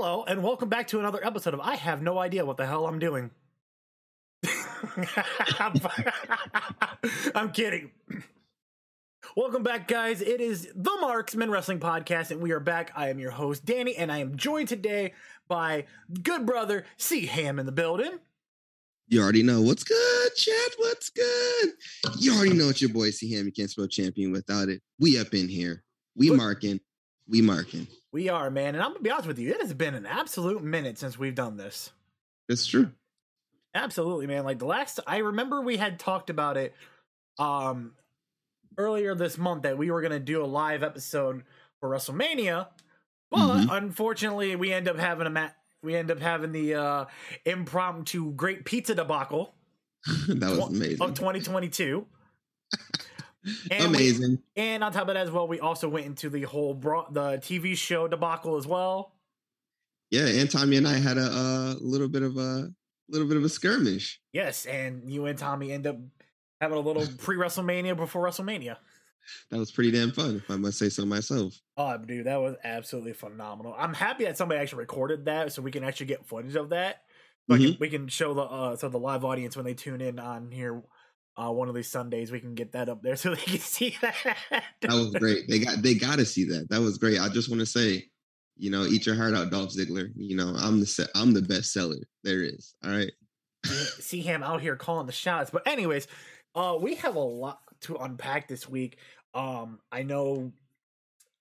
Hello, and welcome back to another episode of I Have No Idea What the Hell I'm Doing. I'm kidding. Welcome back, guys. It is the Marksman Wrestling Podcast, and we are back. I am your host, Danny, and I am joined today by good brother C Ham in the building. You already know what's good, chat. What's good? You already know it's your boy C Ham. You can't spell champion without it. We up in here. We marking. We marking. We are, man, and I'm gonna be honest with you, it has been an absolute minute since we've done this. It's true. Absolutely, man. Like the last I remember we had talked about it um earlier this month that we were gonna do a live episode for WrestleMania, but Mhm. unfortunately we end up having a mat we end up having the uh impromptu great pizza debacle that was amazing. of 2022. And we- amazing. and on top of that as well, we also went into the whole bro- the TV show debacle as well. yeah, and Tommy and I had a uh, little bit of a little bit of a skirmish. Yes, and you and Tommy end up having a little pre WrestleMania before WrestleMania. That was pretty damn fun, if I must say so myself. Oh, dude, that was absolutely phenomenal. I'm happy that somebody actually recorded that, so we can actually get footage of that. So can- we can show the uh, so the live audience when they tune in on here uh, one of these Sundays, we can get that up there so they can see that. That was great. They got they got to see that. That was great. I just want to say, you know, eat your heart out, Dolph Ziggler. You know, I'm the I'm the best seller there is. All right. see him out here calling the shots. But anyways, uh, we have a lot to unpack this week. Um, I know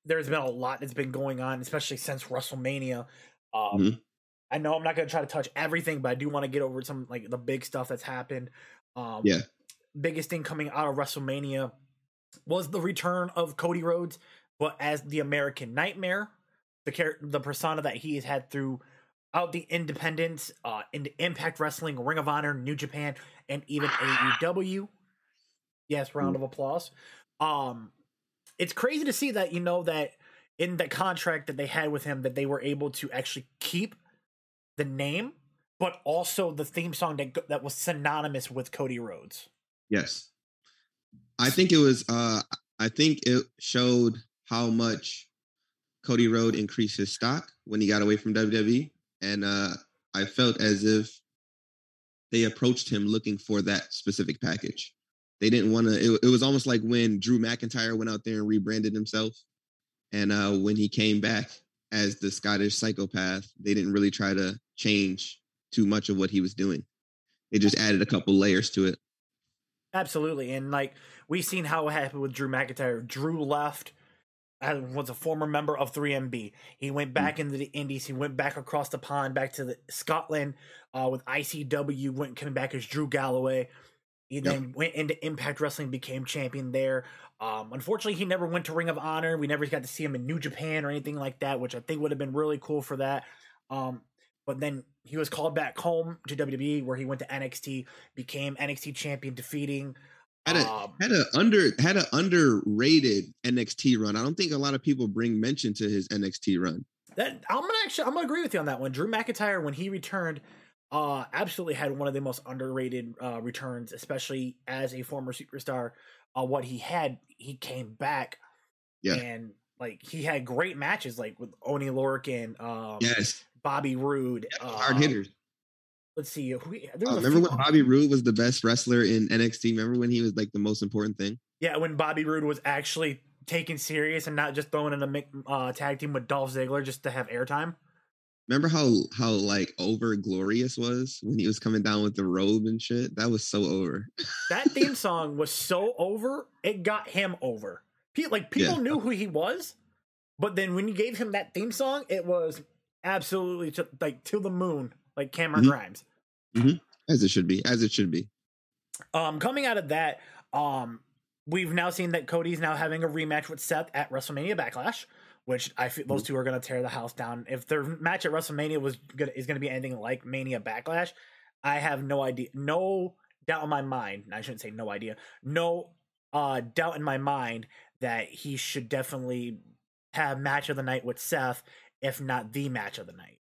there's been a lot that's been going on, especially since WrestleMania. Um, Mhm. I know I'm not going to try to touch everything, but I do want to get over some like the big stuff that's happened. Um, Yeah. Biggest thing coming out of WrestleMania was the return of Cody Rhodes, but as the American Nightmare, the char- the persona that he has had throughout the independents, uh, into Impact Wrestling, Ring of Honor, New Japan, and even AEW. Yes, round of applause. Um, it's crazy to see that you know that in the contract that they had with him that they were able to actually keep the name, but also the theme song that that was synonymous with Cody Rhodes. Yes. I think it was uh I think it showed how much Cody Rhodes increased his stock when he got away from WWE. And uh I felt as if they approached him looking for that specific package. They didn't want to it, it was almost like when Drew McIntyre went out there and rebranded himself. And uh when he came back as the Scottish psychopath, they didn't really try to change too much of what he was doing. They just added a couple layers to it. Absolutely, and like we've seen how it happened with Drew McIntyre. Drew left. Was a former member of 3MB. He went back into the Indies. He went back across the pond, back to the Scotland uh, with ICW. Went coming back as Drew Galloway. He then went into Impact Wrestling, became champion there. Um, unfortunately, he never went to Ring of Honor. We never got to see him in New Japan or anything like that, which I think would have been really cool for that. Um, but then he was called back home to WWE, where he went to NXT, became NXT champion, defeating. Had a um, had a under had an underrated NXT run. I don't think a lot of people bring mention to his NXT run. That I'm gonna actually I'm gonna agree with you on that one. Drew McIntyre when he returned, uh, absolutely had one of the most underrated uh returns, especially as a former superstar. Uh, what he had, he came back, Yeah. and like he had great matches, like with Oni Lorcan, um, Yes, Bobby Roode, hard um, hitters. Let's see, there Uh, remember few- when Bobby Roode was the best wrestler in NXT? Remember when he was like the most important thing? Yeah, when Bobby Roode was actually taken serious and not just throwing in a uh, tag team with Dolph Ziggler just to have airtime. Remember how how like over glorious was when he was coming down with the robe and shit? That was so over. That theme song was so over, it got him over. Like people Yeah. knew who he was, but then when you gave him that theme song, it was absolutely to, like to the moon, like Cameron Mhm. Grimes. As it should be, as it should be. Um, coming out of that, um, we've now seen that Cody's now having a rematch with Seth at WrestleMania Backlash, which I feel those two are going to tear the house down. If their match at WrestleMania was gonna, is going to be ending like Mania Backlash, I have no idea, no doubt in my mind. I shouldn't say no idea, no uh, doubt in my mind that he should definitely have match of the night with Seth, if not the match of the night.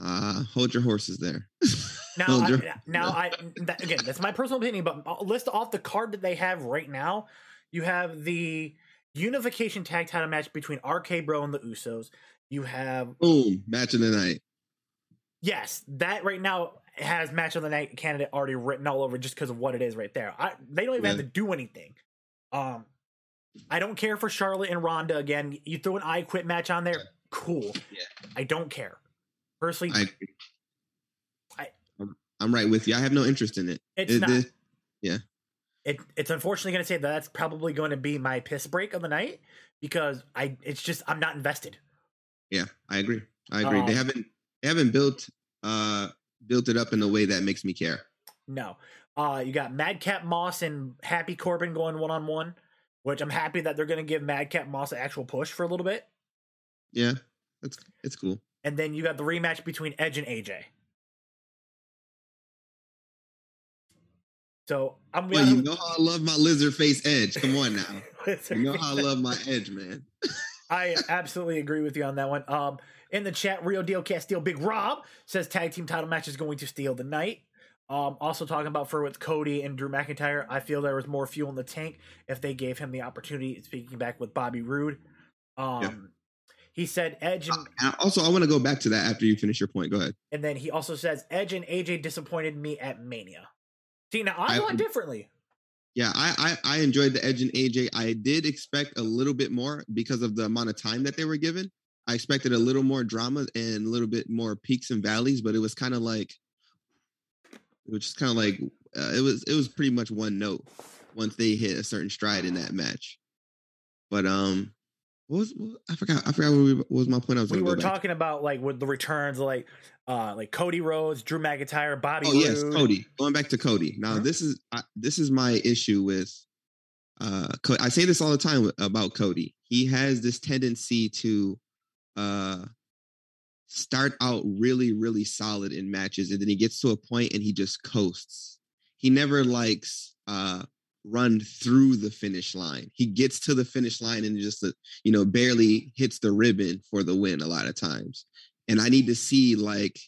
Uh hold your horses there. Now, I, now I that, again, that's my personal opinion, but I'll list off the card that they have right now. You have the unification tag title match between RK Bro and the Usos. You have Boom, match of the night. yes, that right now has match of the night candidate already written all over just because of what it is right there. I, they don't even have to do anything. Um, I don't care for Charlotte and Ronda again. You throw an I quit match on there, cool. Yeah. I don't care. Personally, I, I- I'm, I'm right with you. I have no interest in it. it's It- not. this- it, it's unfortunately going to say that that's probably going to be my piss break of the night because I it's just I'm not invested. yeah, I agree. I agree. they Um, haven't they haven't built uh built it up in a way that makes me care. No. Uh you got Madcap Moss and Happy Corbin going one on one, which I'm happy that they're going to give Madcap Moss an actual push for a little bit. Yeah, that's it's cool. And then you got the rematch between Edge and AJ. So I'm Well, you know how I love my lizard face edge. Come on now. You know how I love my edge, man. I absolutely agree with you on that one. Um, in the chat, Real Deal Can't Big Rob says tag team title match is going to steal the night. Um, also talking about for with Cody and Drew McIntyre, I feel there was more fuel in the tank if they gave him the opportunity. Speaking back with Bobby Roode, um, Yeah. he said Edge and, And also, I want to go back to that after you finish your point. Go ahead. and then he also says Edge and AJ disappointed me at Mania. See, now I I- thought differently. Yeah, I, I I enjoyed the Edge and AJ. I did expect a little bit more because of the amount of time that they were given. I expected a little more drama and a little bit more peaks and valleys, but it was kind of like it is kind of like uh, it was it was pretty much one note once they hit a certain stride in that match. But um, what was what, I forgot I forgot what, we, what was my point. I was We were back. talking about like with the returns, like uh, like Cody Rhodes, Drew McIntyre, Bobby Oh Roode. yes, Cody. Going back to Cody. Now Huh? this is I, this is my issue with. Uh, I say this all the time about Cody. He has this tendency to, uh, start out really really solid in matches, and then he gets to a point and he just coasts. He never likes uh run through the finish line. He gets to the finish line and just uh, you know barely hits the ribbon for the win a lot of times. And I need to see like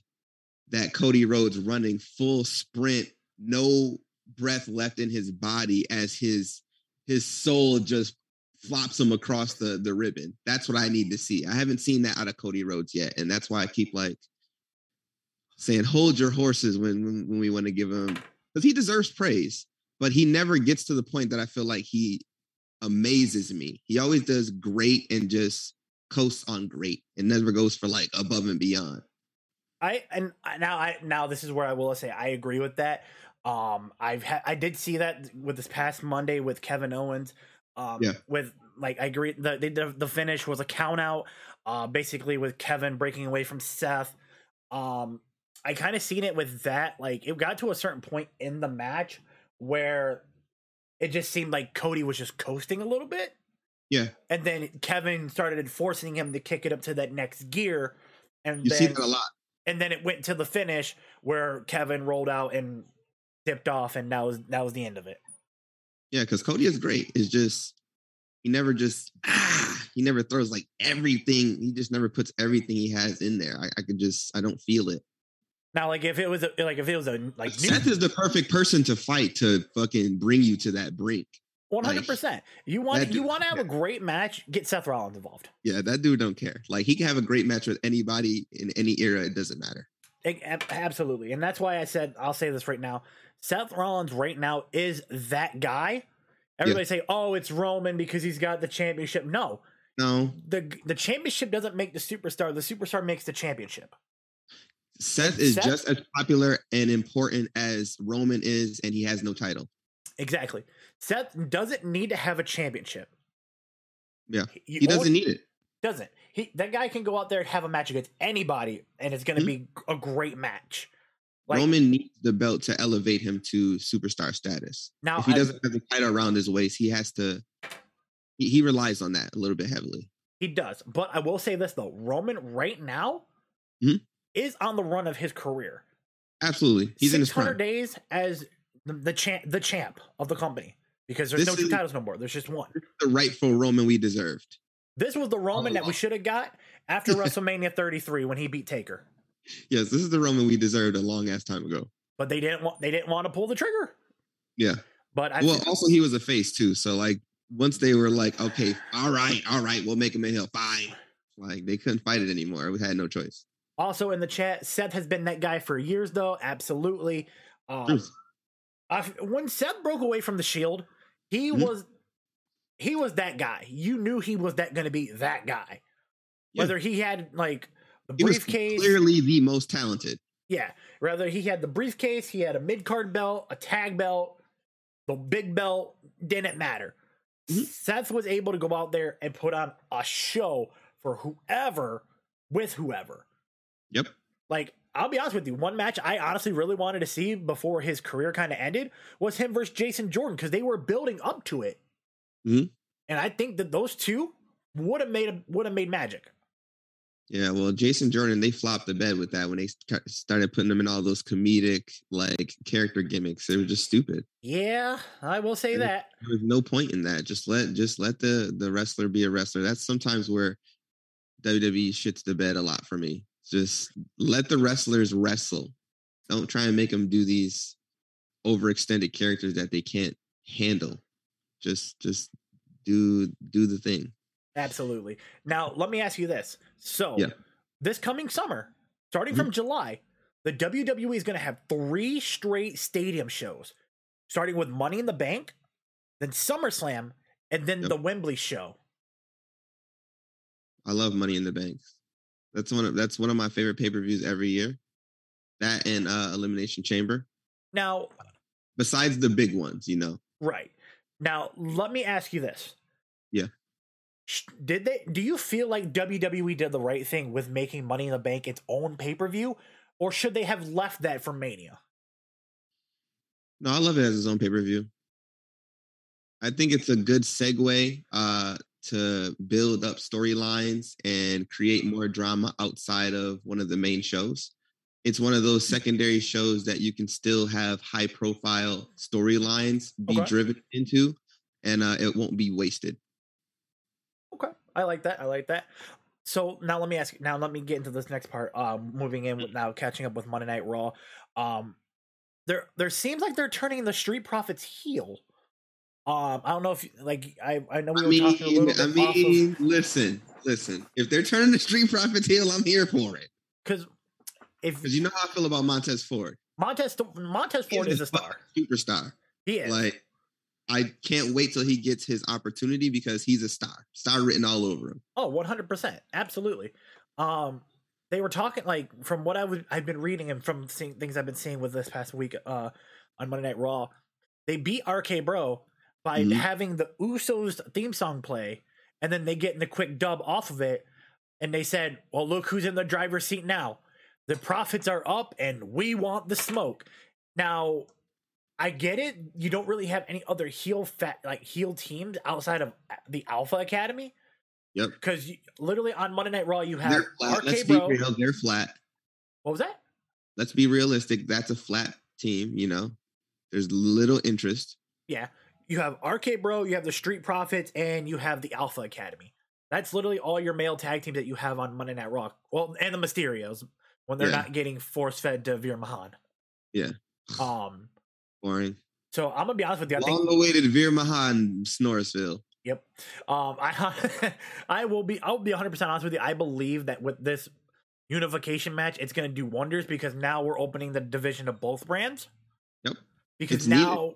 that Cody Rhodes running full sprint, no breath left in his body as his his soul just flops him across the the ribbon. That's what I need to see. I haven't seen that out of Cody Rhodes yet, and that's why I keep like saying hold your horses when when, when we want to give him because he deserves praise, but he never gets to the point that I feel like he amazes me. He always does great and just coasts on great and never goes for like above and beyond. I and I- now I now this is where I will say I agree with that. Um, I've ha- I did see that with this past Monday with Kevin Owens. Um, Yeah. with like I agree the the, the finish was a count out. Uh, basically with Kevin breaking away from Seth. Um, I kind of seen it with that. Like it got to a certain point in the match where it just seemed like Cody was just coasting a little bit. Yeah. And then Kevin started forcing him to kick it up to that next gear. And You then, see that a lot. and then it went to the finish where Kevin rolled out and dipped off, and that was that was the end of it. Yeah, because Cody is great. It's just he never just ah, he never throws like everything. He just never puts everything he has in there. I, I could just I don't feel it. Now, like if it was a, like if it was a like new Seth is the perfect person to fight to fucking bring you to that brink. one hundred percent, you want you dude- want to have yeah. a great match, get Seth Rollins involved. Yeah, that dude don't care. Like he can have a great match with anybody in any era. It doesn't matter. Absolutely, and that's why I said I'll say this right now. Seth Rollins right now is that guy. Everybody say, "Oh, it's Roman because he's got the championship." No, No, the the championship doesn't make the superstar. The superstar makes the championship. Seth is Seth- just as popular and important as Roman is, and he has no title. Exactly. Seth doesn't need to have a championship. Yeah, You He doesn't need it. doesn't. He that guy can go out there and have a match against anybody, and it's going to Mhm. be a great match. Like Roman needs the belt to elevate him to superstar status. now, if he doesn't have the title around his waist, he has to. He, he relies on that a little bit heavily. he does. But I will say this though: Roman right now Mhm. is on the run of his career. Absolutely, he's in his prime. days as the, the champ, the champ of the company, because there's This no two is- titles no more. There's just one. The rightful Roman we deserved. This was the Roman that we should have got after WrestleMania 33 when he beat Taker. Yes, this is the Roman we deserved a long ass time ago. But they didn't want they didn't want to pull the trigger. Yeah. But I well, think- also he was a face too. So like once they were like, okay, all right, all right, we'll make him a heel. Fine, Like they couldn't fight it anymore. We had no choice. Also in the chat, Seth has been that guy for years, though. Absolutely. Um, I, when Seth broke away from the Shield, he Mhm. was he was that guy. You knew he was that going to be that guy. Yeah. Whether he had like the He was briefcase, clearly the most talented. yeah. rather he had the briefcase, he had a mid card belt, a tag belt, the big belt, didn't matter. Mhm. Seth was able to go out there and put on a show for whoever with whoever. Yep. Like, I'll be honest with you, one match I honestly really wanted to see before his career kind of ended was him versus Jason Jordan because they were building up to it. Mhm. And I think that those two would have made would have made magic. Yeah, well, Jason Jordan, they flopped the bed with that when they started putting them in all those comedic like character gimmicks. They were just stupid. Yeah, I will say Yeah. that. There was no point in that. Just let just let the the wrestler be a wrestler. That's sometimes where WWE shits the bed a lot for me. Just let the wrestlers wrestle. Don't try and make them do these overextended characters that they can't handle. Just just do do the thing. Absolutely. Now, let me ask you this. So, Yeah. this coming summer, starting Mhm. from July, the WWE is going to have three straight stadium shows, starting with Money in the Bank, then SummerSlam, and then Yep. the Wembley show. I love Money in the Bank. That's one of that's one of my favorite pay per views every year. That and uh, Elimination Chamber. Now, Besides the big ones, you know. right. Now, let me ask you this. Yeah. Did they do you feel like WWE did the right thing with making Money in the Bank its own pay-per-view or should they have left that for Mania? No, I love it as its own pay per view. I think it's a good segue uh, to build up storylines and create more drama outside of one of the main shows. It's one of those secondary shows that you can still have high profile storylines be Okay. driven into, and uh, it won't be wasted. Okay, I like that. I like that. So now let me ask. Now let me get into this next part. Um, moving in with now catching up with Monday Night Raw. Um, there there seems like they're turning the Street Profits heel. Um, I don't know if like I I know we I were mean, talking a little bit I off of mean, listen, listen. If they're turning the Street Profits heel, I'm here for it. because if Because you know how I feel about Montez Ford. Montez Montez Ford is a star. superstar. He is. Like, I can't wait till he gets his opportunity because he's a star. Star written all over him. Oh, 100%. Absolutely. Um they were talking like from what I would I've been reading and from seeing things I've been seeing with this past week uh on Monday Night Raw. They beat RK Bro by Mhm. having the Usos theme song play and then they get in the quick dub off of it and they said, "Well, look who's in the driver's seat now. The profits are up and we want the smoke." Now, I get it. You don't really have any other heel fat like heel teams outside of uh, the Alpha Academy. Yep. Because literally on Monday Night Raw, you have They're flat. Let's RK be Bro. real. They're flat. What was that? Let's be realistic. That's a flat team, you know. There's little interest. Yeah. You have RK Bro, you have the Street Profits, and you have the Alpha Academy. That's literally all your male tag teams that you have on Monday Night Raw. Well, and the Mysterios when they're Yeah. not getting force fed to Veer Mahaan. Yeah. Um. Boring. So I'm gonna be honest with you. I think Long awaited Veer Mahaan, Snoresville. Yep. Um, I I will be I'll be 100 percent honest with you. I believe that with this unification match, it's going to do wonders because now we're opening the division of both brands. Yep. Because It's needed. now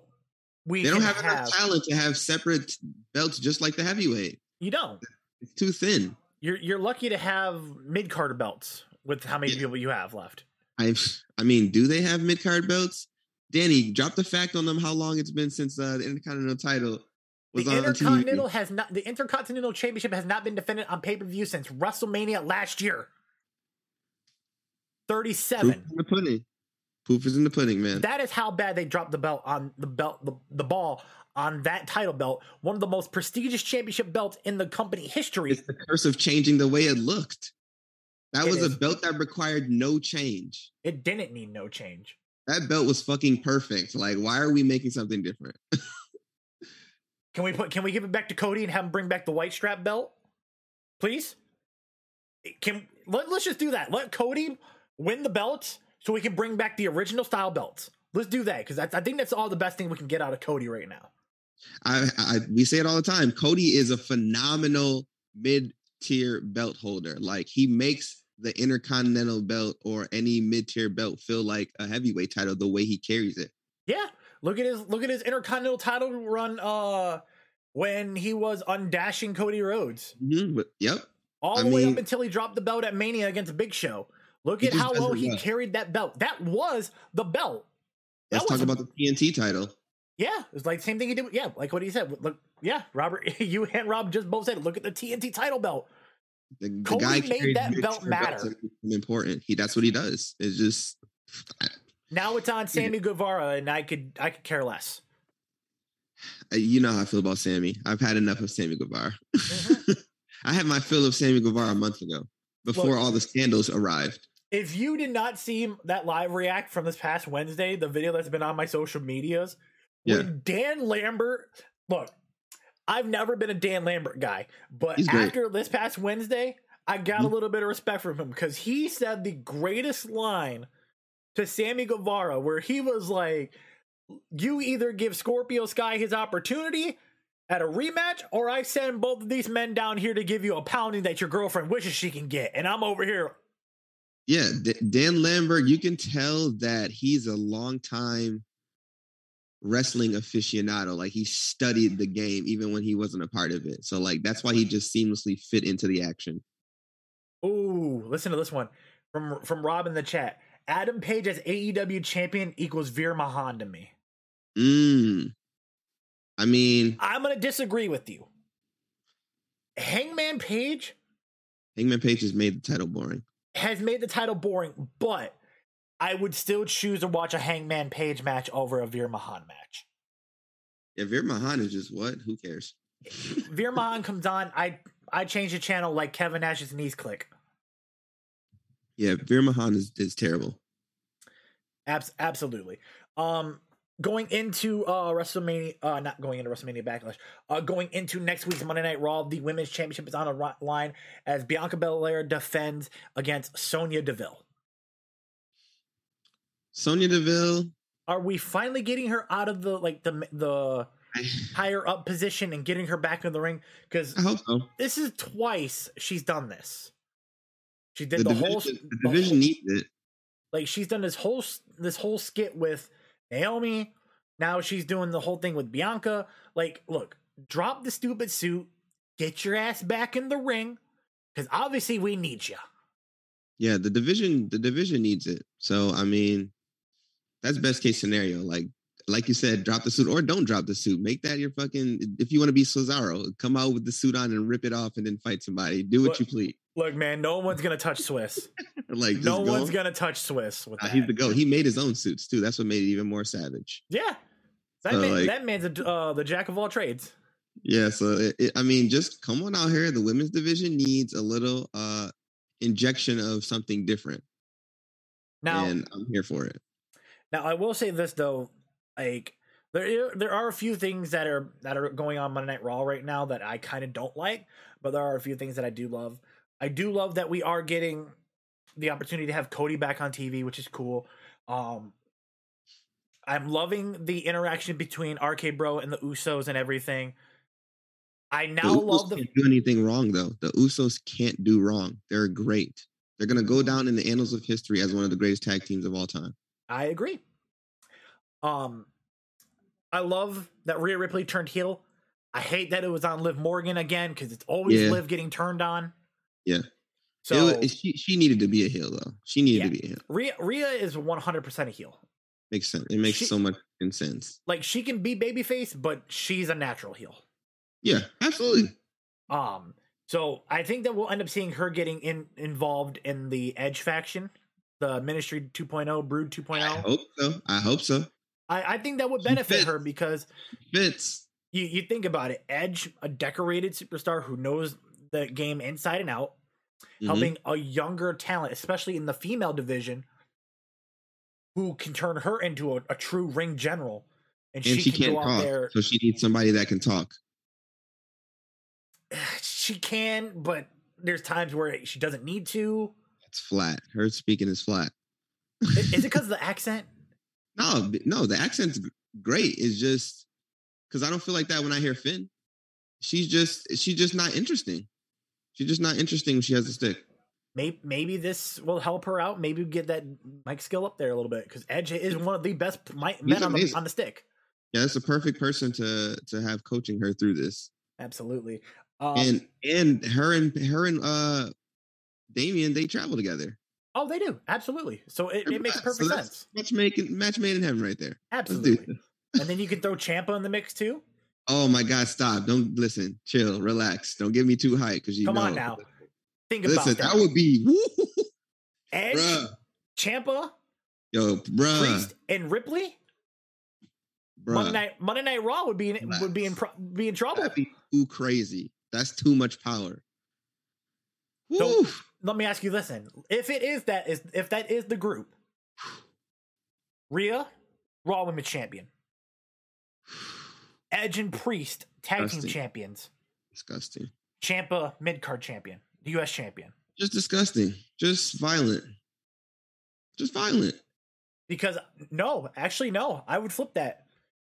we They don't can have enough talent to have separate belts just like the heavyweight. You don't. It's too thin. You're you're lucky to have mid card belts with how many Yeah. people you have left. I I mean, do they have mid card belts? Danny, drop the fact on them how long it's been since uh, the Intercontinental title was The on Intercontinental TV. has not the Intercontinental Championship has not been defended on pay per view since WrestleMania last year. Proof 37. is in the pudding. Proof is in the pudding, man. That is how bad they dropped the belt on the belt the, the ball on that title belt, one of the most prestigious championship belts in the company history. it's the curse of changing the way it looked. That It was is. a belt that required no change. It didn't need no change. That belt was fucking perfect. Like, why are we making something different? Can we put can we give it back to Cody and have him bring back the white strap belt? Please? Eh, can let, let's just do that. Let Cody win the belt so we can bring back the original style belts. Let's do that because I think that's all the best thing we can get out of Cody right now. I, I we say it all the time. Cody is a phenomenal mid tier belt holder. Like he makes the intercontinental belt or any mid tier belt feel like a heavyweight title the way he carries it. Yeah, look at his look at his intercontinental title run. Uh, when he was undashing Cody Rhodes. Mm-hmm, but, yep. All the I way mean, up until he dropped the belt at Mania against Big Show. Look at how well he well. carried that belt. That was the belt. That Let's talk about the TNT title. Yeah, it's like same thing he did. Yeah, like what he said. Look, yeah, Robert, you and Rob just both said. Look at the TNT title belt. The, the guy made that belt matter. Important. He that's what he does. It's just now it's on Sammy Guevara, and I could I could care less. Uh, you know how I feel about Sammy. I've had enough of Sammy Guevara. Mm-hmm. I had my fill of Sammy Guevara a month ago before Look, all the scandals arrived. If you did not see that live react from this past Wednesday, the video that's been on my social medias, yeah. when Dan Lambert, look, I've never been a Dan Lambert guy, but after this past Wednesday, I got mm-hmm. a little bit of respect from him because he said the greatest line to Sammy Guevara, where he was like, You either give Scorpio Sky his opportunity at a rematch, or I send both of these men down here to give you a pounding that your girlfriend wishes she can get. And I'm over here yeah, D- Dan Lambert, you can tell that he's a long time wrestling aficionado. Like he studied the game even when he wasn't a part of it. So like that's why he just seamlessly fit into the action. Ooh, listen to this one from from Rob in the chat. Adam Page as AEW champion equals Veer Mahaan to me. Mm. I mean, I'm gonna disagree with you. Hangman Page. Hangman Page has made the title boring has made the title boring, but I would still choose to watch a Hangman Page match over a Veer Mahaan match. Yeah, Veer Mahaan is just what? Who cares? Veer Mahaan comes on, I I change the channel like Kevin Nash's knees click. Yeah, Veer Mahaan is, is terrible. Abs- absolutely. Um, going into uh WrestleMania, uh, not going into WrestleMania Backlash, uh, going into next week's Monday Night Raw, the Women's Championship is on the line as Bianca Belair defends against Sonya Deville. Sonya Deville. Are we finally getting her out of the like the the higher up position and getting her back in the ring? Because so. This is twice she's done this. She did the, the division, whole the division whole, needs it. Like she's done this whole this whole skit with Naomi. Now she's doing the whole thing with Bianca. Like, look, drop the stupid suit, get your ass back in the ring, because obviously we need you. Yeah, the division, the division needs it. So I mean, that's best case scenario. Like, like you said, drop the suit or don't drop the suit. Make that your fucking. If you want to be Cesaro, come out with the suit on and rip it off, and then fight somebody. Do what look, you please. Look, man, no one's gonna touch Swiss. like no one's gonna touch Swiss with that. He's the goat. He made his own suits too. That's what made it even more savage. Yeah, that, so, man, like, that man's a, uh, the jack of all trades. Yeah, so it, it, I mean, just come on out here. The women's division needs a little uh injection of something different. Now, and I'm here for it. Now, I will say this though, like there there are a few things that are that are going on Monday Night Raw right now that I kind of don't like, but there are a few things that I do love. I do love that we are getting the opportunity to have Cody back on TV, which is cool. Um, I'm loving the interaction between RK Bro and the Usos and everything. I now the love the. Can't do anything wrong though. The Usos can't do wrong. They're great. They're gonna go down in the annals of history as one of the greatest tag teams of all time. I agree. Um, I love that Rhea Ripley turned heel. I hate that it was on Liv Morgan again because it's always yeah. Liv getting turned on. Yeah. So was, she she needed to be a heel though. She needed yeah. to be a heel. Rhea Rhea is one hundred percent a heel. Makes sense. It makes she, so much sense. Like she can be babyface, but she's a natural heel. Yeah, absolutely. Um. So I think that we'll end up seeing her getting in involved in the Edge faction, the Ministry 2.0, Brood 2.0. I hope so. I hope so. I, I think that would benefit her because fits. You you think about it, Edge, a decorated superstar who knows the game inside and out, mm-hmm. helping a younger talent, especially in the female division, who can turn her into a, a true ring general. And, and she, she can not talk, there. so she needs somebody that can talk. She can, but there's times where she doesn't need to. It's flat. Her speaking is flat. is, it because of the accent? No, no, the accent's great. It's just because I don't feel like that when I hear Finn. She's just she's just not interesting. She's just not interesting when she has a stick. Maybe maybe this will help her out. Maybe get that mic skill up there a little bit because Edge is one of the best men on the, on the stick. Yeah, that's a perfect person to to have coaching her through this. Absolutely. Um, and and her and her and uh Damien they travel together. oh, they do absolutely. So it, it makes So perfect that's sense. Match making match made in heaven right there. Absolutely. and then you can throw Ciampa in the mix too. Oh my God! Stop! Don't listen. Chill. Relax. Don't get me too hyped because you Come know. on now. Think Listen, about that That would be woo, Edge, bruh. Ciampa, Yo, bruh, Priest, and Ripley. Monday night Monday Night Raw would be in, would be in be in trouble. That'd be too crazy. That's too much power. So- Woo. Let me ask you this: then, if it is that is if that is the group, Rhea, Raw Women's Champion, Edge and Priest Tag Team Champions, disgusting. Ciampa Mid Card Champion, U.S. Champion. Just disgusting. Just violent. Just violent. Because no, actually no, I would flip that.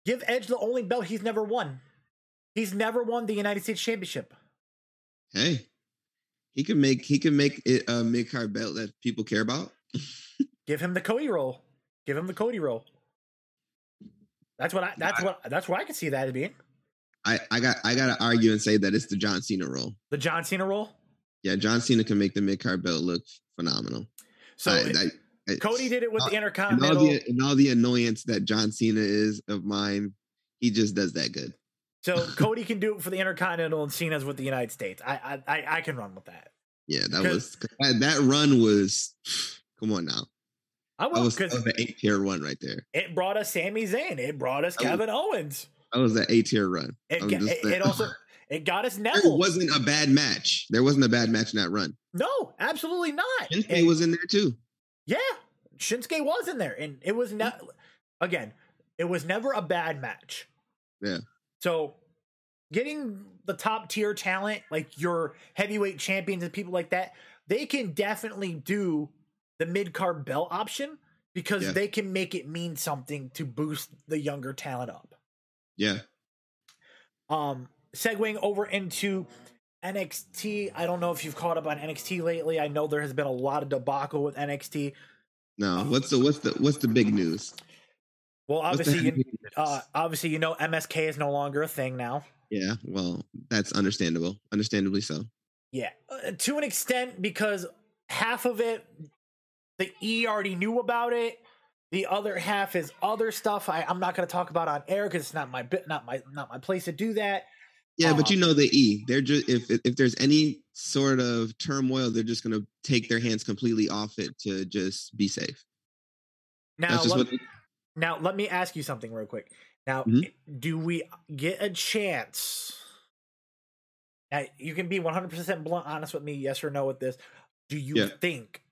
Give Edge the only belt he's never won. He's never won the United States Championship. Hey, he can make he can make it a mid card belt that people care about. Give him the Cody role. Give him the Cody role. That's what I. That's what. That's what I could see that being I I got I got to argue and say that it's the John Cena role. the John Cena role. Yeah, John Cena can make the mid card belt look phenomenal. So I- it- I- I- Cody did it with the and all Intercontinental. the and all the annoyance that John Cena is of mine, he just does that good. So Cody can do it for the Intercontinental and Cena's with the United States. I I I, can run with that. Yeah, that was that, run was. Come on now, I will was, that because was an eight tier run right there. it brought us Sami Zayn. It brought us That was- Kevin Owens. That was an eight tier run. It, I'm ga- just it, it also it got us There Neville. wasn't a bad match. There wasn't a bad match in that run. no, absolutely not. Shinsuke And- was in there too. yeah, Shinsuke was in there, and it was not. Again, it was never a bad match. Yeah. So getting the top tier talent like your heavyweight champions and people like that, they can definitely do the mid card belt option because Yeah. they can make it mean something to boost the younger talent up. Yeah, Um, segueing over into NXT, I don't know if you've caught up on NXT lately. I know there has been a lot of debacle with NXT. no. What's the what's the what's the big news? Well, obviously, you, uh, obviously, you know, MSK is no longer a thing now. yeah. Well, that's understandable. Understandably so. Yeah, uh, to an extent, because half of it, the E already knew about it. The other half is other stuff. I, I'm not going to talk about on air because it's not my bit, not my, not my place to do that. Yeah, but Um, you know the E. They're just if if there's any sort of turmoil, they're just gonna take their hands completely off it to just be safe. Now, let, now let me ask you something real quick. Now, Mhm. do we get a chance? Now, you can be 100% blunt, honest with me, yes or no with this. Do you Yeah. think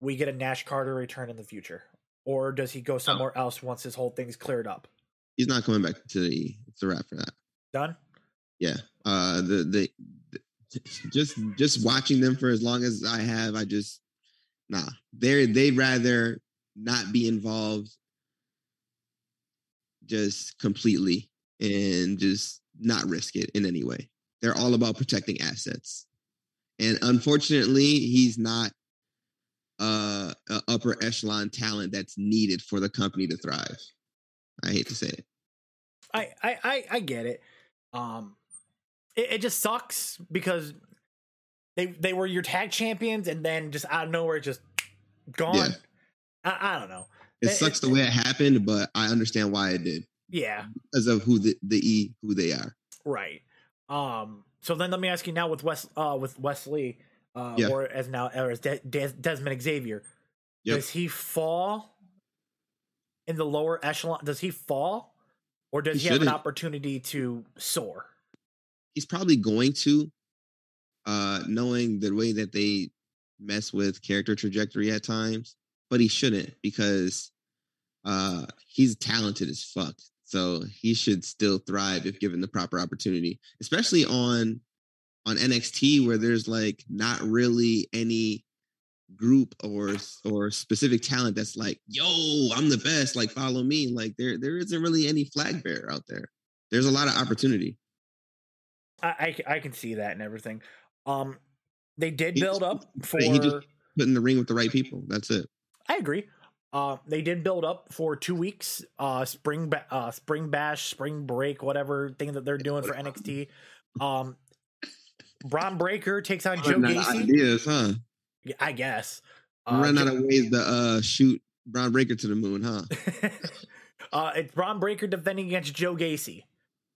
we get a Nash Carter return in the future? Or does he go somewhere else once his whole thing's cleared up? he's not coming back to the. It's a wrap for that. Done? Yeah. Uh. The the, the just just watching them for as long as I have, I just nah. They're they'd rather not be involved just completely and just not risk it in any way. They're all about protecting assets. And unfortunately, he's not uh, a upper echelon talent that's needed for the company to thrive. I hate to say it. I, I, I, I get it. Um, it, it just sucks because they they were your tag champions and then just out of nowhere just gone. Yeah. I, I don't know. It sucks the way it happened, but I understand why it did Yeah, because of who the, the E who they are. right. Um, so then let me ask you now with Wes uh with Wesley uh Yeah. or as now or as De- Des- Dezmond Xavier, Yep. does he fall in the lower echelon? Does he fall, or does He he, have an opportunity to soar? He's probably going to, uh, knowing the way that they mess with character trajectory at times, but he shouldn't because uh, he's talented as fuck. So he should still thrive if given the proper opportunity, especially on on NXT where there's like not really any group or or specific talent that's like, yo, I'm the best, like follow me. Like there there isn't really any flag bearer out there. There's a lot of opportunity. I, I, I can see that and everything. Um, they did build up for. he just- Put in the ring with the right people. That's it. I agree. Uh, they did build up for two weeks. Uh, spring, ba- uh, spring bash, spring break, whatever thing that they're doing for NXT. Um, Bron Breakker takes on Joe Running out of Gacy. ideas, huh? Yeah, I guess. Uh, Jo- out of ways to uh, shoot Bron Breakker to the moon, huh? uh, it's Bron Breakker defending against Joe Gacy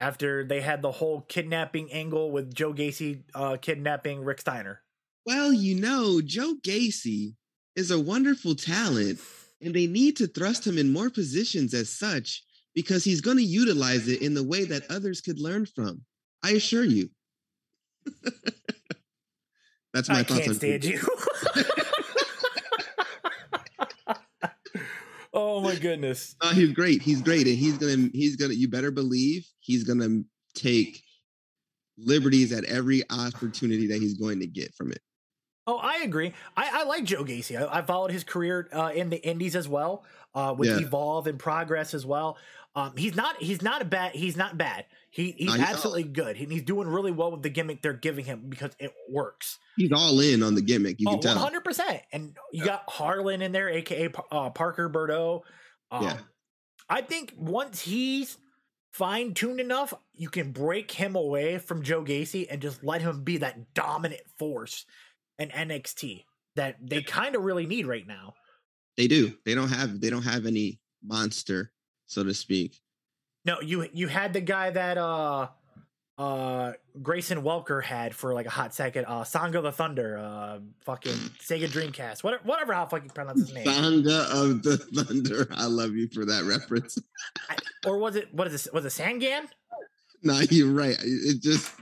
after they had the whole kidnapping angle with Joe Gacy uh, kidnapping Rick Steiner. Well, you know, Joe Gacy is a wonderful talent, and they need to thrust him in more positions as such because he's going to utilize it in the way that others could learn from. I assure you. That's my I thoughts can't on stand you. oh my goodness. Uh, he's great. He's great, and he's gonna. He's gonna. You better believe he's gonna take liberties at every opportunity that he's going to get from it. Oh, I agree. I, I like Joe Gacy. I, I followed his career uh, in the Indies as well, uh, with Yeah. Evolve and Progress as well. Um, he's not he's not a bad he's not bad. He he's, No, he's absolutely good. He, he's doing really well with the gimmick they're giving him because it works. He's all in on the gimmick. You Oh, can tell. 100 percent. And you got Harlan in there, aka uh, Parker Boudreaux. Um, Yeah. I think once he's fine tuned enough, you can break him away from Joe Gacy and just let him be that dominant force in NXT that they kind of really need right now. They do. They don't have. They don't have any monster, so to speak. No, you you had the guy that uh uh Grayson Waller had for like a hot second, uh Sanga the Thunder, uh fucking Sega Dreamcast, whatever whatever how fucking pronounce his name. Sanga of the Thunder. I love you for that reference. or was it what is this was it Sangan? no, you're right. It just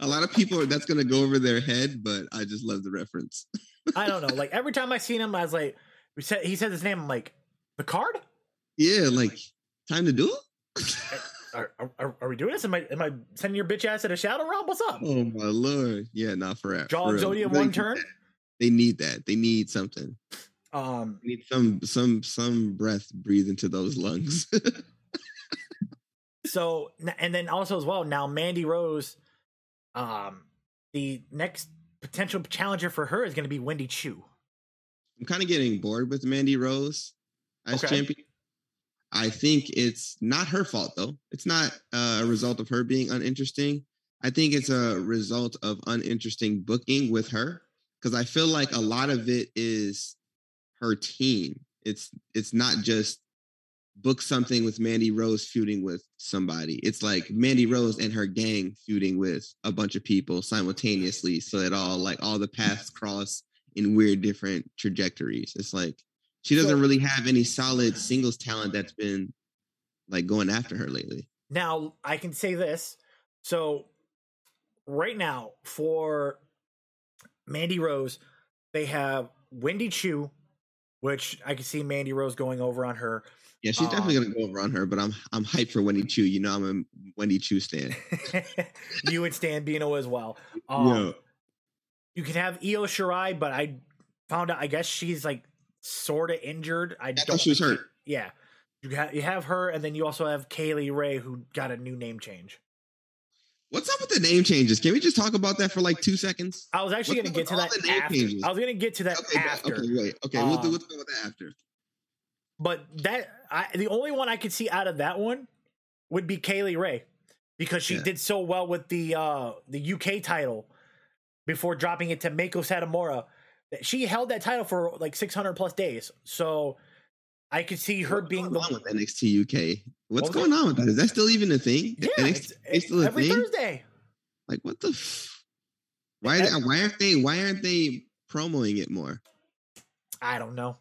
a lot of people that's gonna go over their head, but I just love the reference. I don't know. Like every time I seen him, I was like, we said he said his name. I'm like, the card? Yeah, like time to do it. Are, are, are we doing this? Am I am I sending your bitch ass at a shadow realm? What's up? oh my lord. Yeah, not forever. John Zodia They one need turn. that. They need that. They need something. Um, They need some some some breath breathe into those lungs. so and then also as well now Mandy Rose, um, the next potential challenger for her is going to be Wendy Choo. I'm kind of getting bored with Mandy Rose as Okay. champion. I think it's not her fault though. It's not uh, a result of her being uninteresting. I think it's a result of uninteresting booking with her because I feel like a lot of it is her team. It's it's not just book something with Mandy Rose feuding with somebody. It's like Mandy Rose and her gang feuding with a bunch of people simultaneously, so that all like all the paths cross in weird different trajectories. It's like she doesn't So- really have any solid singles talent that's been like going after her lately. Now I can say this. So right now for Mandy Rose, they have Wendy Choo, which I can see Mandy Rose going over on her. Yeah, she's definitely Um, gonna go over on her, but I'm I'm hyped for Wendy Choo. You know, I'm a Wendy Choo stan. you and Stan Bino as well. Um, yeah, You can have Io Shirai, but I found out. I guess she's like sort of injured. I, I don't. thought she was hurt. Yeah, you have you have her, and then you also have Kay Lee Ray, who got a new name change. What's up with the name changes? Can we just talk about that for like two seconds? I was actually going to get to that all the name after. changes? I was going to get to that Okay, after. okay, wait. Okay, we'll do Um, what's going with that after. But that I, the only one I could see out of that one would be Kay Lee Ray because she Yeah. did so well with the uh the UK title before dropping it to Meiko Satomura. She held that title for like 600 plus days. So I could see her What's being the on with NXT UK? What's What going on with that? Is that still even a thing? yeah, NXT it's, is still a every thing? Thursday. Like what the? F- why? Why aren't they? Why aren't they promoting it more? I don't know.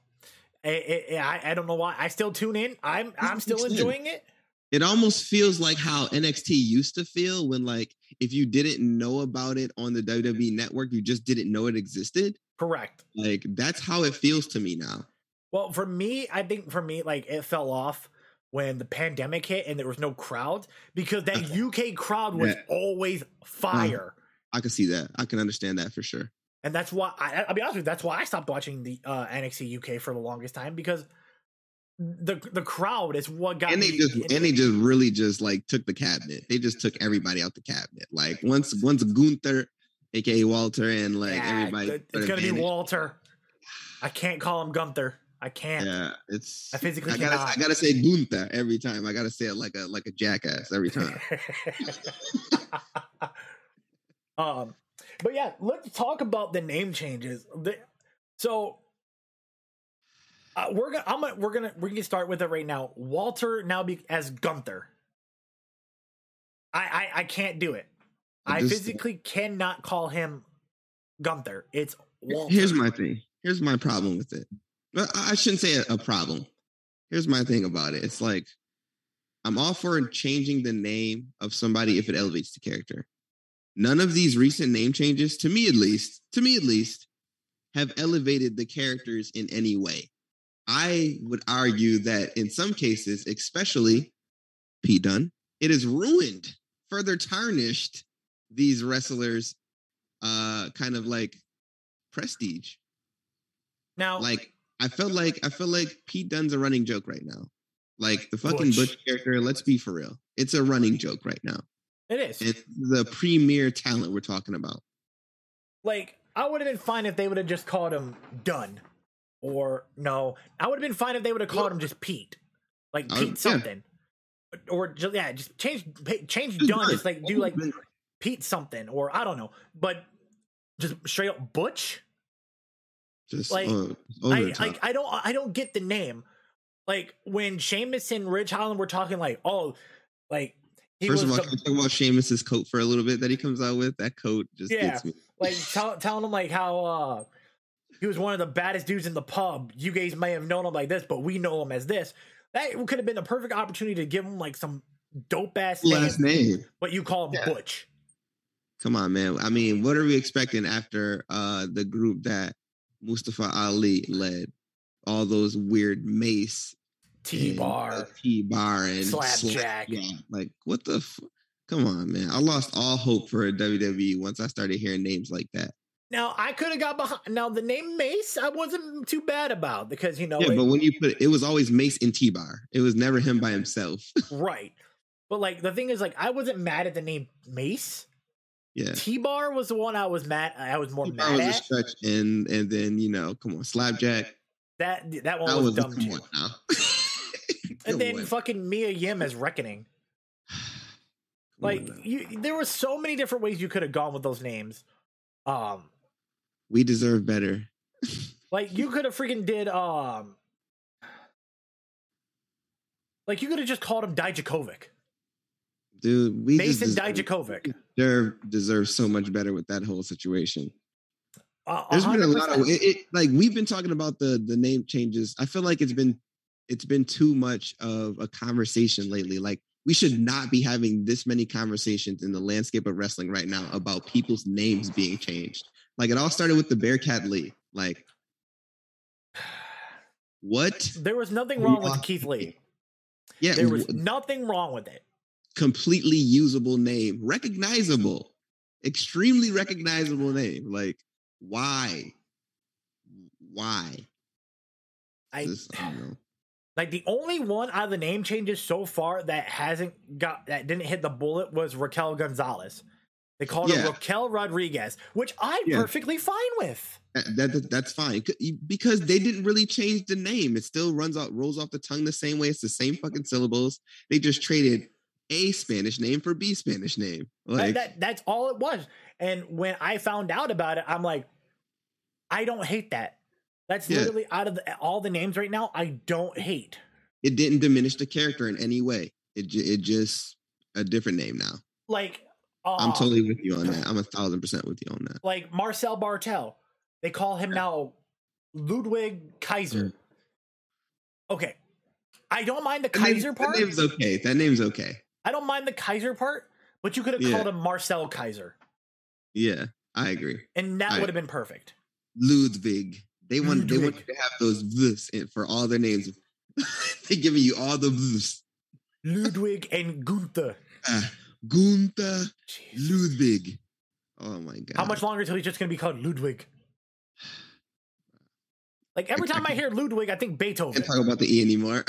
I, I, I- I don't know why. I still tune in. I'm I'm still enjoying it. It almost feels like how NXT used to feel when, like, if you didn't know about it on the WWE network, you just didn't know it existed. Correct. Like that's how it feels to me now. Well, for me, I think for me, like it fell off when the pandemic hit and there was no crowd because that UK crowd was Yeah. always uh-huh. fire. I can see that. I can understand that for sure. And that's why I, I'll be honest with you. That's why I stopped watching the uh, NXT UK for the longest time because the the crowd is what got and they me. just and they just really just like took the cabinet. They just took everybody out the cabinet. Like once once Gunther aka Walter, and like Yeah, everybody. it's gonna be Walter. I can't call him Gunther. I can't. Yeah, it's. I physically I gotta, cannot. I gotta say Gunther every time. I gotta say it like a like a jackass every time. um, but yeah, let's talk about the name changes. The, so uh, we're gonna, I'm gonna, we're gonna, we're gonna start with it right now. Walter now be as Gunther. I, I, I can't do it. I this- physically cannot call him Gunther. It's Walter. Here's my thing. Here's my problem with it. I shouldn't say a problem. Here's my thing about it. It's like I'm all for changing the name of somebody if it elevates the character. None of these recent name changes, to me at least, to me at least, have elevated the characters in any way. I would argue that in some cases, especially Pete Dunne, it has ruined, further tarnished these wrestlers' uh kind of like prestige. now. Like I felt like I feel like Pete Dunne's a running joke right now. Like the fucking Butch. Butch, character, let's be for real. It's a running joke right now. It is It's the premier talent we're talking about. like I would have been fine if they would have just called him Dunne, or no, I would have been fine if they would have called him just Pete, like Pete yeah. something, or just yeah, just change change Just Dunne, Dunne. just like do like Pete something, or I don't know, but just straight up Butch. Just like, uh, I like I don't I don't get the name. Like when Sheamus and Ridge Holland were talking, like oh, like he First of all, the- can we talk about Sheamus's coat for a little bit that he comes out with? That coat just Yeah. gets me. like tell, telling him like how uh he was one of the baddest dudes in the pub. You guys may have known him like this, but we know him as this. That could have been the perfect opportunity to give him like some dope ass name, Last name. but you call him Yeah. Butch. Come on, man. I mean, what are we expecting after uh the group that Mustafa Ali led? All those weird mace T bar. T bar, and Slapjack. Yeah, like what the? F- Come on, man. I lost all hope for a WWE once I started hearing names like that. Now I could have got behind. Now the name Mace, I wasn't too bad about because you know yeah, it- but when you put it, it was always Mace and T bar. It was never him by himself. right. But like the thing is, like I wasn't mad at the name Mace. yeah. T bar was the one I was mad. I was more T bar mad was a at. stretch, and and then you know, come on, Slapjack. That that one That was, was dumb come too. on. And then fucking Mia Yim as Reckoning. Like you there were so many different ways you could have gone with those names um we deserve better. like you could have freaking did um like you could have just called him Dijakovic. Dude, we just Mason deserve, Dijakovic. deserve deserve so much better with that whole situation. Uh, There's been a lot of it, it, like we've been talking about the the name changes. I feel like it's been it's been too much of a conversation lately. Like we should not be having this many conversations in the landscape of wrestling right now about people's names being changed. Like it all started with the Bearcat Lee. Like what? there was nothing wrong with Keith Lee. Yeah, There was nothing wrong with it. completely usable name, recognizable, extremely recognizable name. Like why? Why? I This- I don't know. Like the only one out of the name changes so far that hasn't got that didn't hit the bullet was Raquel Gonzalez. They called her Raquel Rodriguez, which I'm Yeah. perfectly fine with. Uh, that, that- that's fine because they didn't really change the name. It still runs out, rolls off the tongue the same way. It's the same fucking syllables. They just traded a Spanish name for B Spanish name. Like, that, that's all it was. And when I found out about it, I'm like, I don't hate that. That's Yeah. literally out of the, all the names right now. I don't hate. it didn't diminish the character in any way. It it just a different name now. Like, uh, I'm totally with you on that. I'm a thousand percent with you on that. like Marcel Barthel. They call him now Ludwig Kaiser. Mm. Okay, I don't mind the That name- Kaiser part. That name's okay. That name's okay. I don't mind the Kaiser part, but you could have Yeah. called him Marcel Kaiser, Yeah, I agree. and that I- would have been perfect. Ludwig. They want they want you to have those vs for all their names. They're giving you all the vs. Ludwig and Gunther. Ah, Gunther Jeez. Ludwig. Oh my god. How much longer until he's just going to be called Ludwig? Like every I- I time I, can't- hear Ludwig, I think Beethoven. can't talk about the E anymore.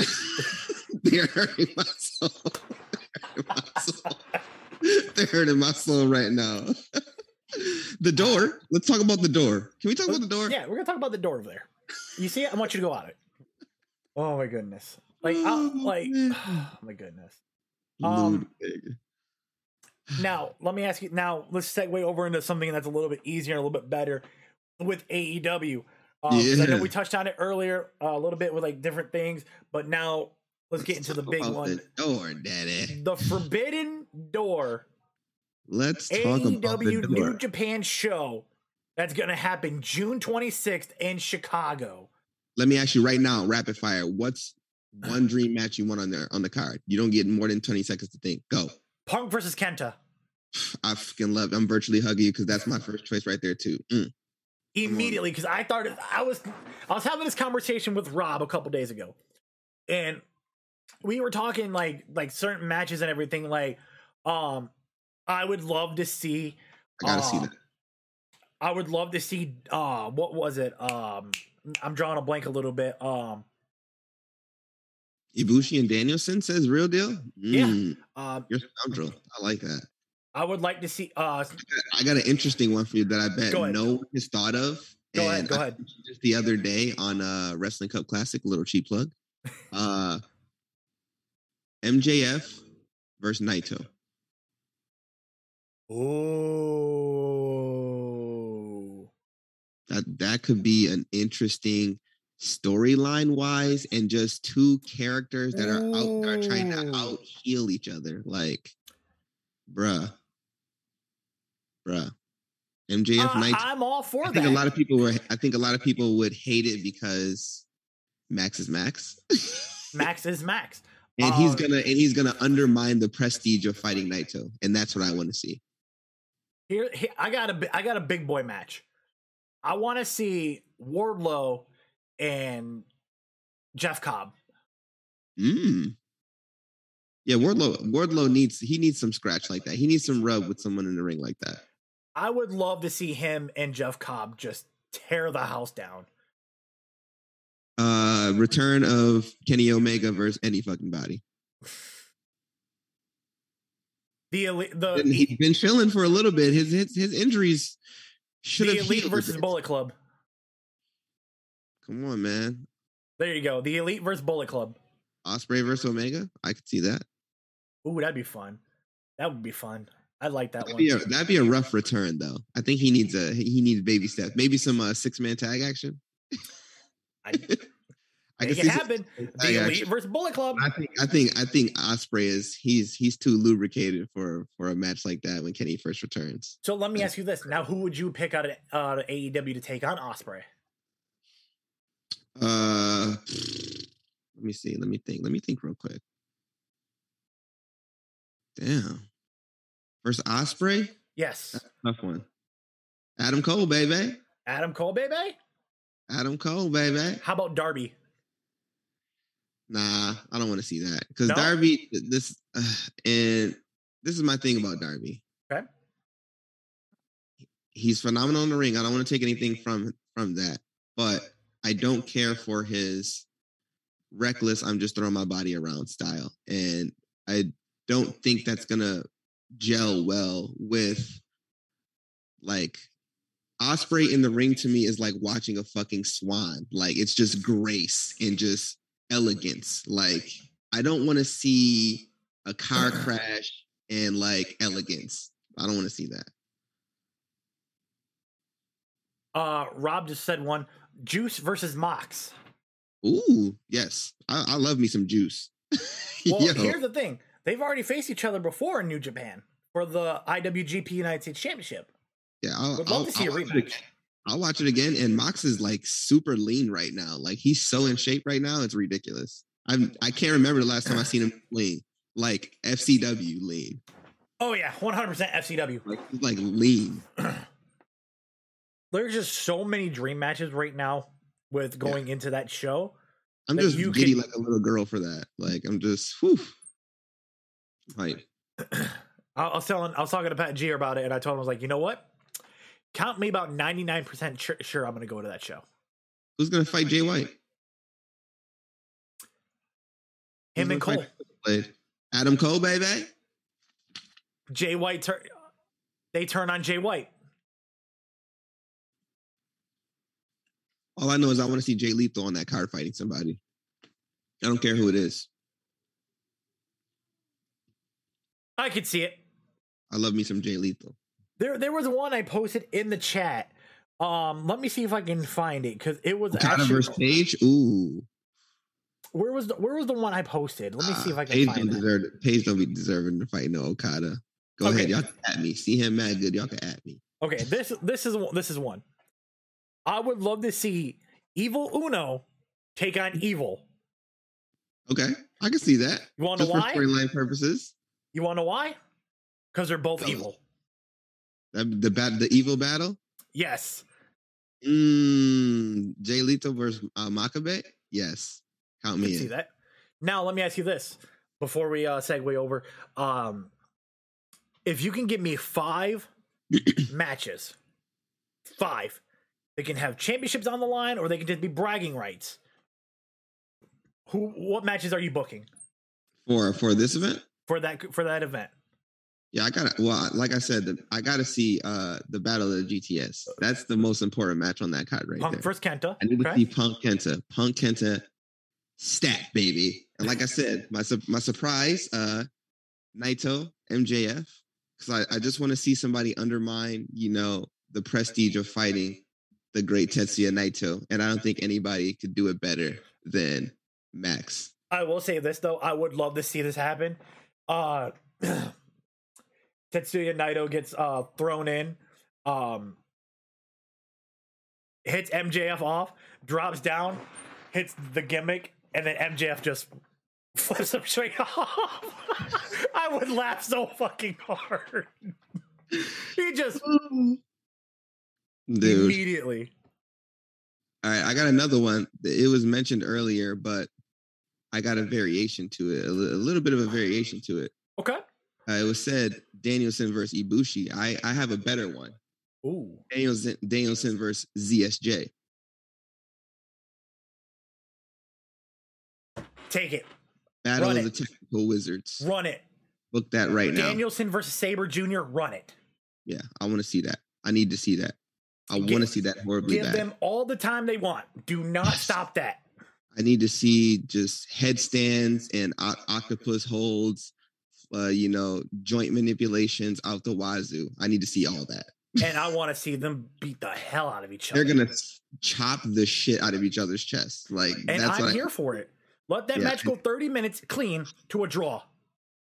They're hurting my soul. They're hurting my soul. They're hurting my soul right now. The door. Let's talk about the door. Can we talk about the door? Yeah, we're gonna talk about the door over there. You see it? I want you to go on it. Oh my goodness! Like, I'll, Oh, like, man. oh my goodness. Um, Ludwig. Now, let me ask you. Now, let's segue over into something that's a little bit easier, a little bit better with AEW. Um, 'cause I know we touched on it earlier uh, a little bit with like different things, but now let's get into the big one: The door, daddy. the Forbidden Door Let's talk about the AEW New door. Japan show that's going to happen June 26th in Chicago. Let me ask you right now, rapid fire. What's one dream match you want on there on the card? You don't get more than 20 seconds to think. Go. Punk versus Kenta. I fucking love. I'm virtually hugging you because that's my first choice right there too. Mm. immediately because I thought I was I was having this conversation with Rob a couple days ago, and we were talking like like certain matches and everything. Like, um, I would love to see. I gotta see uh, that. I would love to see. Uh, what was it? Um, I'm drawing a blank a little bit. Um, Ibushi and Danielson says real deal. Yeah. Mm, uh, You're scoundrel. I like that. I would like to see. Uh, I got an interesting one for you that I bet no one has thought of. Go ahead, go I ahead. Just the other day on uh Wrestling Cup Classic, a little cheap plug. Uh MJF versus Naito. Oh, That that could be an interesting storyline wise and just two characters that are out there trying to out heal each other. Like, bruh. Bruh. MJF Uh, Naito. I'm all for I that. think a lot of people were. I think a lot of people would hate it because Max is Max, Max is Max. and he's Uh, gonna and he's gonna undermine the prestige of fighting Naito, and that's what I want to see. Here, here I got a I got a big boy match. I want to see Wardlow and Jeff Cobb. Mm. Yeah, Wardlow. Wardlow needs he needs some scratch like that. He needs some rub with someone in the ring like that. I would love to see him and Jeff Cobb just tear the house down. Uh, return of Kenny Omega versus any fucking body. The elite, the, And he's been chilling for a little bit. His his, his injuries should the have elite versus. Bullet Club. Come on, man. There you go. The elite versus Bullet Club. Ospreay versus Omega. I could see that. Ooh, that'd be fun. That would be fun. I like that That'd one. be, a, that'd be a rough return, though. I think he needs a he needs baby steps. Maybe some uh, six man tag action. I, I can it see some happen. The elite versus Bullet Club. I think I think I think Ospreay is he's he's too lubricated for for a match like that when Kenny first returns. So let me ask you this: Now, who would you pick out of uh, AEW to take on Ospreay? Uh, let me see. Let me think. Let me think real quick. Damn. Versus Ospreay, Yes, tough one. Adam Cole, baby. Adam Cole, baby. Adam Cole, baby. How about Darby? Nah, I don't want to see that because No? Darby. This uh, and this is my thing about Darby. Okay. He's phenomenal in the ring. I don't want to take anything from from that, but I don't care for his reckless. I'm just throwing my body around style, and I don't think that's gonna gel well with like Ospreay in the ring. To me, is like watching a fucking swan. Like it's just grace and just elegance. Like I don't want to see a car crash and like elegance. I don't want to see that. Uh, Rob just said one: Juice versus Mox. Ooh, yes, I, I love me some juice. Well, Yo, here's the thing: they've already faced each other before in New Japan for the IWGP United States Championship. yeah, I'll, Would love I'll- to see a I'll it rematch. I'll watch it again. And Mox is like super lean right now. Like he's so in shape right now. It's ridiculous. I'm I can't remember the last time I seen him lean. Like FCW lean. Oh yeah, 100% FCW. Like like lean. There's just so many dream matches right now with going into that show. I'm That just giddy can- like a little girl for that. Like I'm just whew. I was telling, I was talking to Pat G about it, and I told him I was like, you know what? count me about 99% sure, sure I'm going to go to that show. Who's going to fight Jay White? Him and Cole. Adam Cole, baby. Jay White, tur- they turn on Jay White. All I know is I want to see Jay Lethal on that card fighting somebody. I don't care who it is. I could see it. I love me some Jay Lethal. There, there was one I posted in the chat. Um, let me see if I can find it because it was Okada actually. versus Page. Ooh, Where was the Where was the one I posted? Let me see if I can Page find don't deserve it. Page don't be deserving to fight no Okada. Go Okay. ahead, y'all can at me. See him mad good. Y'all can at me. Okay, this this is this is one. I would love to see Evil Uno take on Evil. Okay, I can see that. You want to know for why? storyline purposes. You want to know why? Because they're both evil. That- The bat, the evil battle. Yes. Mm, Jay Lethal versus uh, Makabe. Yes, count me see that. Now let me ask you this before we uh, segue over. Um, if you can give me five matches, five, they can have championships on the line, or they can just be bragging rights. Who? What matches are you booking For for this event. for that for that event? Yeah, I gotta. Well, like I said, the, I gotta see uh the battle of the GTS. That's the most important match on that card right Punk there. versus Kenta. I need to okay? see Punk Kenta. Punk Kenta stat baby. And like I said, my su- my surprise, uh, Naito MJF, because I, I just want to see somebody undermine, you know, the prestige of fighting the great Tetsuya Naito, and I don't think anybody could do it better than Max. I will say this though, I would love to see this happen. Uh Tetsuya Naito gets uh thrown in, um hits MJF off, drops down, hits the gimmick, and then MJF just flips him straight off. I would laugh so fucking hard. he just Dude. immediately. All right, I got another one. It was mentioned earlier, but I got a variation to it, a li- a little bit of a variation to it. Okay. Uh, it was said Danielson versus Ibushi. I, I have a better one. Ooh. Danielson, Danielson versus ZSJ. Take it. Battle Run of it. the Technical Wizards. Run it. Book that right now. Danielson versus Sabre Jr. Run it. Yeah, I want to see that. I need to see that. I want to see that horribly Give bad. them all the time they want. Do not stop that. I need to see just headstands and o- octopus holds, uh, you know, joint manipulations out the wazoo. I need to see all that. And I want to see them beat the hell out of each other. They're gonna chop the shit out of each other's chests. Like and that's I'm what I- here for it. Let that Yeah. match go 30 minutes clean to a draw.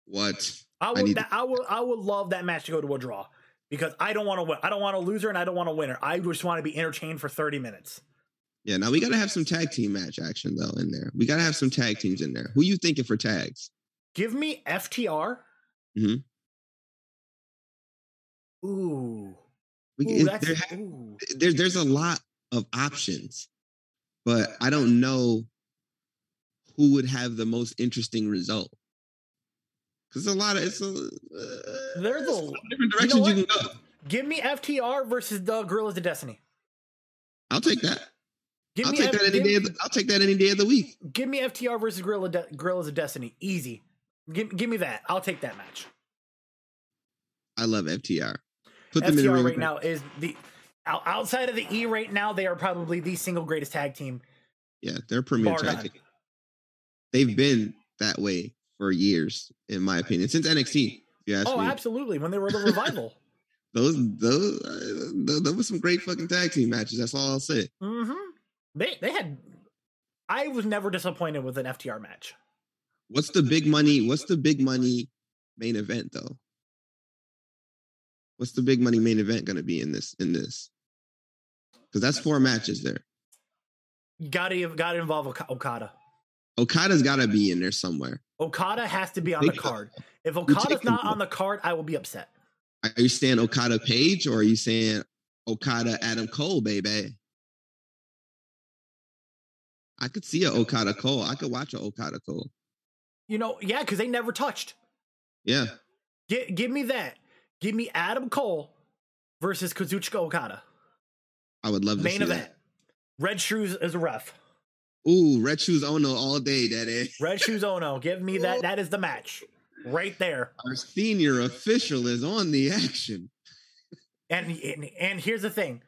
what I I will. need that, I will. I would love that match to go to a draw because I don't want to win. I don't want a loser and I don't want a winner. I just want to be entertained for 30 minutes. Yeah, now we gotta have some tag team match action though in there. We gotta have some tag teams in there. Who you thinking for tags? Give me FTR. Mhm. Ooh. We, Ooh, there, ooh. there- there's a lot of options, but I don't know who would have the most interesting result. Because a lot of it's a, uh, There's a- of different directions you, what? can go. Give me FTR versus the Guerrillas of Destiny. I'll take that. Give I'll take F- that any day. Of the, I'll take that any day of the week. give me FTR versus Gorilla De- Guerrillas of Destiny. Easy. Give, give me that. I'll take that match. I love FTR. Put them in the FTR ring right now is the outside of the E right now. They are probably the single greatest tag team. Yeah, they're premier tag team. They've been that way for years, in my opinion, since NXT. Yeah. Oh, me, absolutely. When they were the revival. those those uh, those, those were some great fucking tag team matches. That's all I'll say. Mm-hmm. They they had. I was never disappointed with an FTR match. What's the big money? What's the big money main event though? What's the big money main event going to be in this? In this, because that's four matches there. Got to got to involve Okada. Okada's got to be in there somewhere. Okada has to be on the card. If Okada's not on the card, I will be upset. Are you saying Okada Page or are you saying Okada Adam Cole, baby? I could see a Okada Cole. I could watch a Okada Cole. You know, yeah, because they never touched. Yeah. Get, give me that. Give me Adam Cole versus Kazuchika Okada. I would love to Main see event. Red Shoes is a ref. that. Ooh, Red Shoes Unno all day, daddy. Red Shoes Unno. Give me that. That is the match. Right there. Our senior official is on the action. And, and and here's the thing.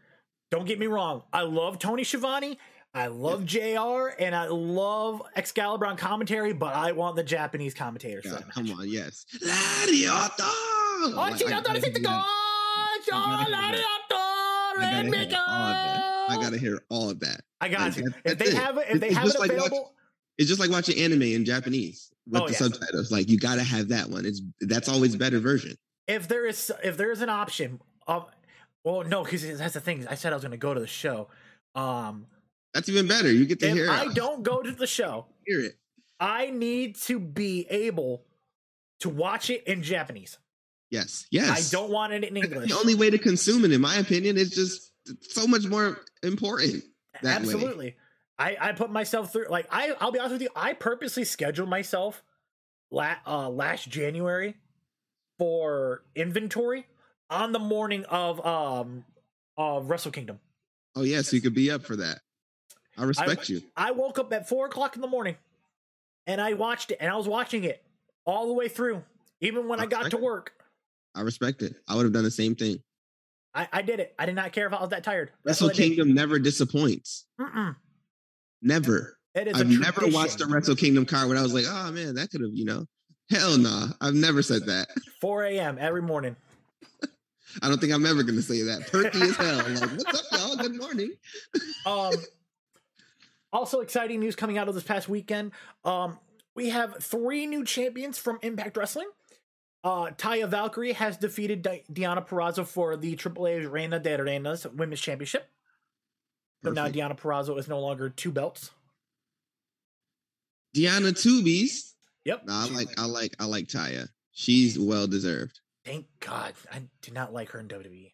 Don't get me wrong. I love Tony Schiavone. I love JR and I love Excalibur on commentary, but I want the Japanese commentators. Yeah, come on, yes. Lariato! Oh, she don't gotta the goal. that. Gotta hear Lariato, I gotta hear all of that. I gotta hear all of that. I got Like, you. If they it. have it, if they It's have it like watch- available, It's just like watching anime in Japanese with Oh, the yeah. subtitles. Like you gotta have that one. It's that's always better version. if there is if there is an option of well no because that's the thing i said i was going to go to the show um That's even better. You get to if hear i don't go to the show hear it. i need to be able to watch it in japanese Yes, yes. i don't want it in english The only way to consume it, in my opinion, is just so much more important. that way. absolutely i i put myself through like i i'll be honest with you i purposely scheduled myself la- uh last january for inventory on the morning of um of wrestle kingdom Oh yeah, so you could be up for that. I respect you. I woke up at four o'clock in the morning and I watched it and I was watching it all the way through. Even when I got to work, I respect it. I would have done the same thing. I, I did it. I did not care if I was that tired. That's Wrestle Kingdom never disappoints. Mm-mm. Never. It is I've never watched a Wrestle Kingdom card where I was like, oh man, that could have, you know. Hell nah. I've never said that. 4 a.m. every morning. I don't think I'm ever gonna say that. Perky as hell. Like, what's up, y'all? Good morning. Um, also, exciting news coming out of this past weekend. Um, we have three new champions from Impact Wrestling. Uh, Taya Valkyrie has defeated Di- Diana Purrazzo for the AAA Reina de Reinas Women's Championship. So now Diana Purrazzo is no longer two belts. Deanna Tubies. Yep. No, I like I like I like Taya. She's well deserved. Thank God. I did not like her in. WWE.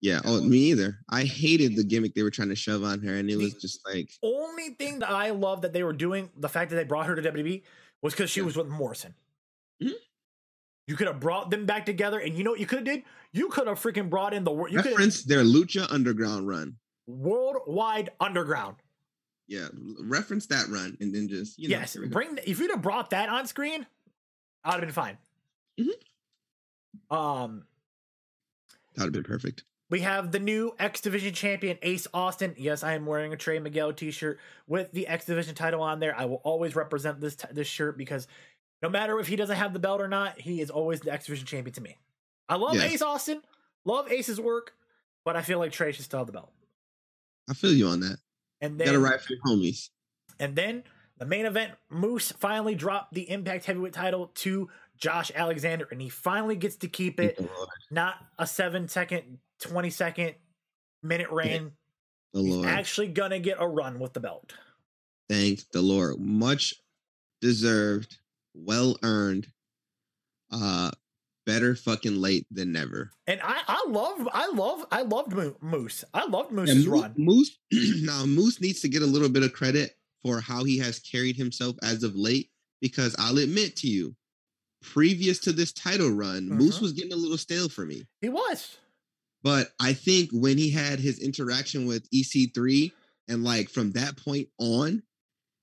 Yeah. Oh, me either. I hated the gimmick they were trying to shove on her, and it was just like, Only thing that I love that they were doing, the fact that they brought her to WWE, was because she Yeah. was with Morrison. Mhm. You could have brought them back together, and you know what you could have did? You could have freaking brought in the wor- you could have reference their Lucha Underground run. worldwide underground. Yeah, reference that run, and then just you know, yes, here we go. bring if you'd have brought that on screen, I'd have been fine. Mhm. Um, that would have been perfect. We have the new X Division champion, Ace Austin. Yes, I am wearing a Trey Miguel T-shirt with the X Division title on there. I will always represent this t- this shirt because no matter if he doesn't have the belt or not, he is always the X Division champion to me. I love Yes. Ace Austin, love Ace's work, but I feel like Trey should still have the belt. I feel you on that. And Got to then, ride for your homies. and then the main event, Moose finally dropped the Impact Heavyweight title to Josh Alexander, and he finally gets to keep it. Oh, Lord. Not a seven second, twenty second minute reign. The He's Lord. actually gonna get a run with the belt. Thank the Lord. Much deserved, well earned. Uh, better fucking late than never. And I, I love, I love, I loved Moose. I loved Moose's Moose, run. Moose now Moose needs to get a little bit of credit for how he has carried himself as of late. Because I'll admit to you, previous to this title run, Moose Mhm. was getting a little stale for me. He was. But I think when he had his interaction with EC3, and like from that point on,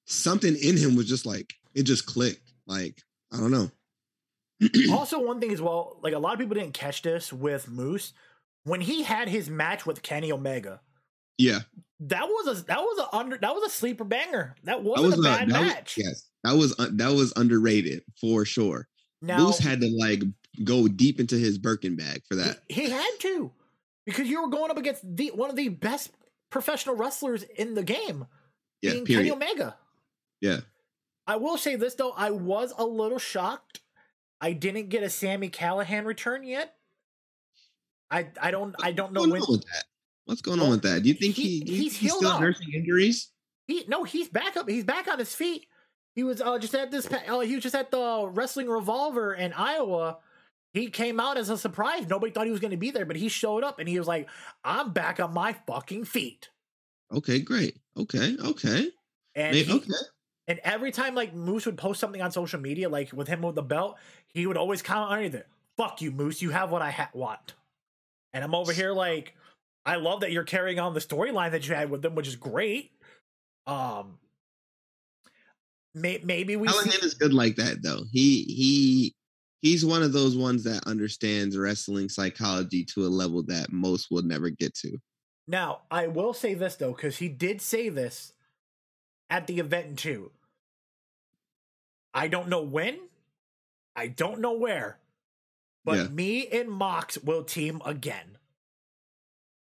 something in him was just like it just clicked. Like I don't know. also, one thing as well, like a lot of people didn't catch this with Moose when he had his match with Kenny Omega. yeah, That was a that was a under that was a sleeper banger. That that wasn't was a bad that was- match. yes, that was uh, that was underrated for sure. Now Moose had to like go deep into his Birkin bag for that. he, he had to because you were going up against the one of the best professional wrestlers in the game, Yeah, being Kenny. Omega. Yeah. I will say this though, I was a little shocked. I didn't get a Sami Callihan return yet. I I don't I don't know What's when going on with that? What's going on with that? Do you think he- he, do he's he's still up. nursing injuries? he no he's back up he's back on his feet. He was uh, just at this uh, he was just at the wrestling revolver in Iowa. He came out as a surprise. Nobody thought he was going to be there, but he showed up and he was like, "I'm back on my fucking feet." Okay, great. Okay, okay. And May- he, okay. And every time like Moose would post something on social media, like with him with the belt, he would always comment underneath it, "Fuck you, Moose. You have what I ha- want." And I'm over here like, I love that you're carrying on the storyline that you had with them, which is great. Um, may- maybe we Callihan see, is good like that though. He he he's one of those ones that understands wrestling psychology to a level that most will never get to. Now, I will say this though, because he did say this at the event too. I don't know when, I don't know where, but Yeah. me and Mox will team again.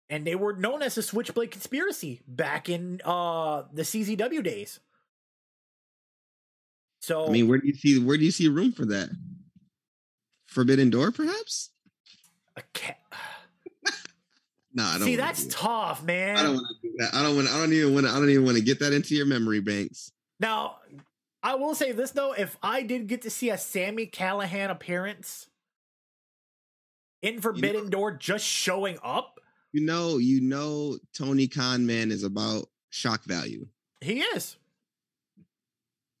And they were known as the Switchblade Conspiracy back in uh the CZW days. So I mean, where do you see where do you see room for that? Forbidden Door, perhaps? a ca- No, I don't. see that's do that. tough, man. I don't want to do that. I don't want. I don't even want. to I don't even want to get that into your memory banks. Now, I will say this though: if I did get to see a Sami Callihan appearance in Forbidden Door just showing up, You know, you know, Tony Khan man is about shock value. he is.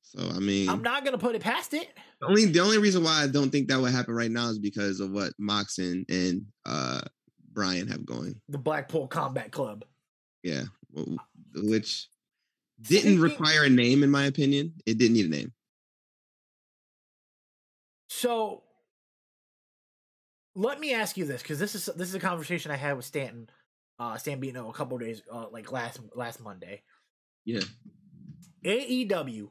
So I mean, I'm not gonna put it past it. The only the only reason why I don't think that would happen right now is because of what Mox and, uh Bryan have going. The Blackpool Combat Club. Yeah, which didn't require a name, in my opinion. It didn't need a name. So, let me ask you this because this is this is a conversation I had with Stanton, uh, Stan Beatno a couple days, uh, like last last Monday. Yeah, AEW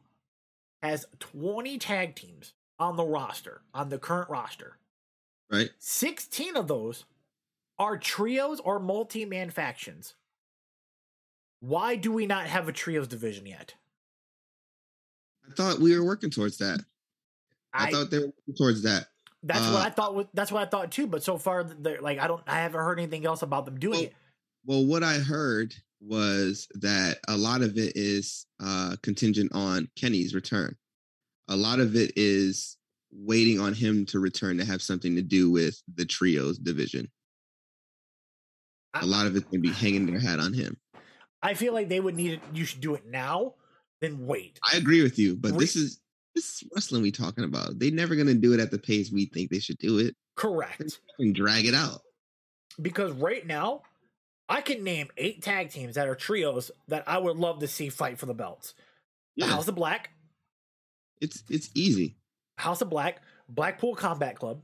has 20 tag teams on the roster, on the current roster. right. 16 of those are trios or multi man factions. Why do we not have a trios division yet? I thought we were working towards that. I, I, thought they were working towards that. that's uh, what I thought. That's what I thought too. But so far, they're like I don't. I haven't heard anything else about them doing Well, it. Well, what I heard was that a lot of it is uh, contingent on Kenny's return. A lot of it is waiting on him to return to have something to do with the trios division. A lot of it's going to be hanging their hat on him. I feel like they would need it. You should do it now, then wait. I agree with you, but Re- this is this is wrestling we talking about. They're never going to do it at the pace we think they should do it Correct. and drag it out. Because right now, I can name eight tag teams that are trios that I would love to see fight for the belts. The Yeah, House of Black, it's it's easy. House of Black, Blackpool Combat Club.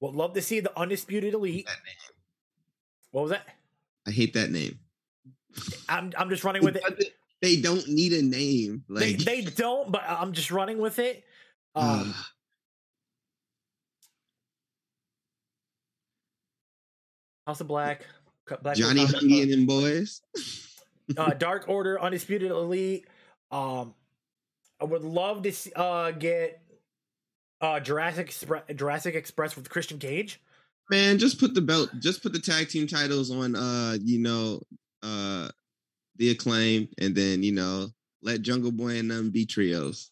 Would love to see the Undisputed Elite. What was that? I hate that name. I'm I'm just running with it. They don't need a name. They Like they don't, but I'm just running with it. Um, House of Black, Blackpool Johnny Hungy and boys. uh, Dark Order, Undisputed Elite. Um, I would love to see, uh, get uh, Jurassic Expre- Jurassic Express with Christian Cage. Man, just put the belt, just put the tag team titles on uh, you know, uh the acclaim, and then you know, let Jungle Boy and them be trios.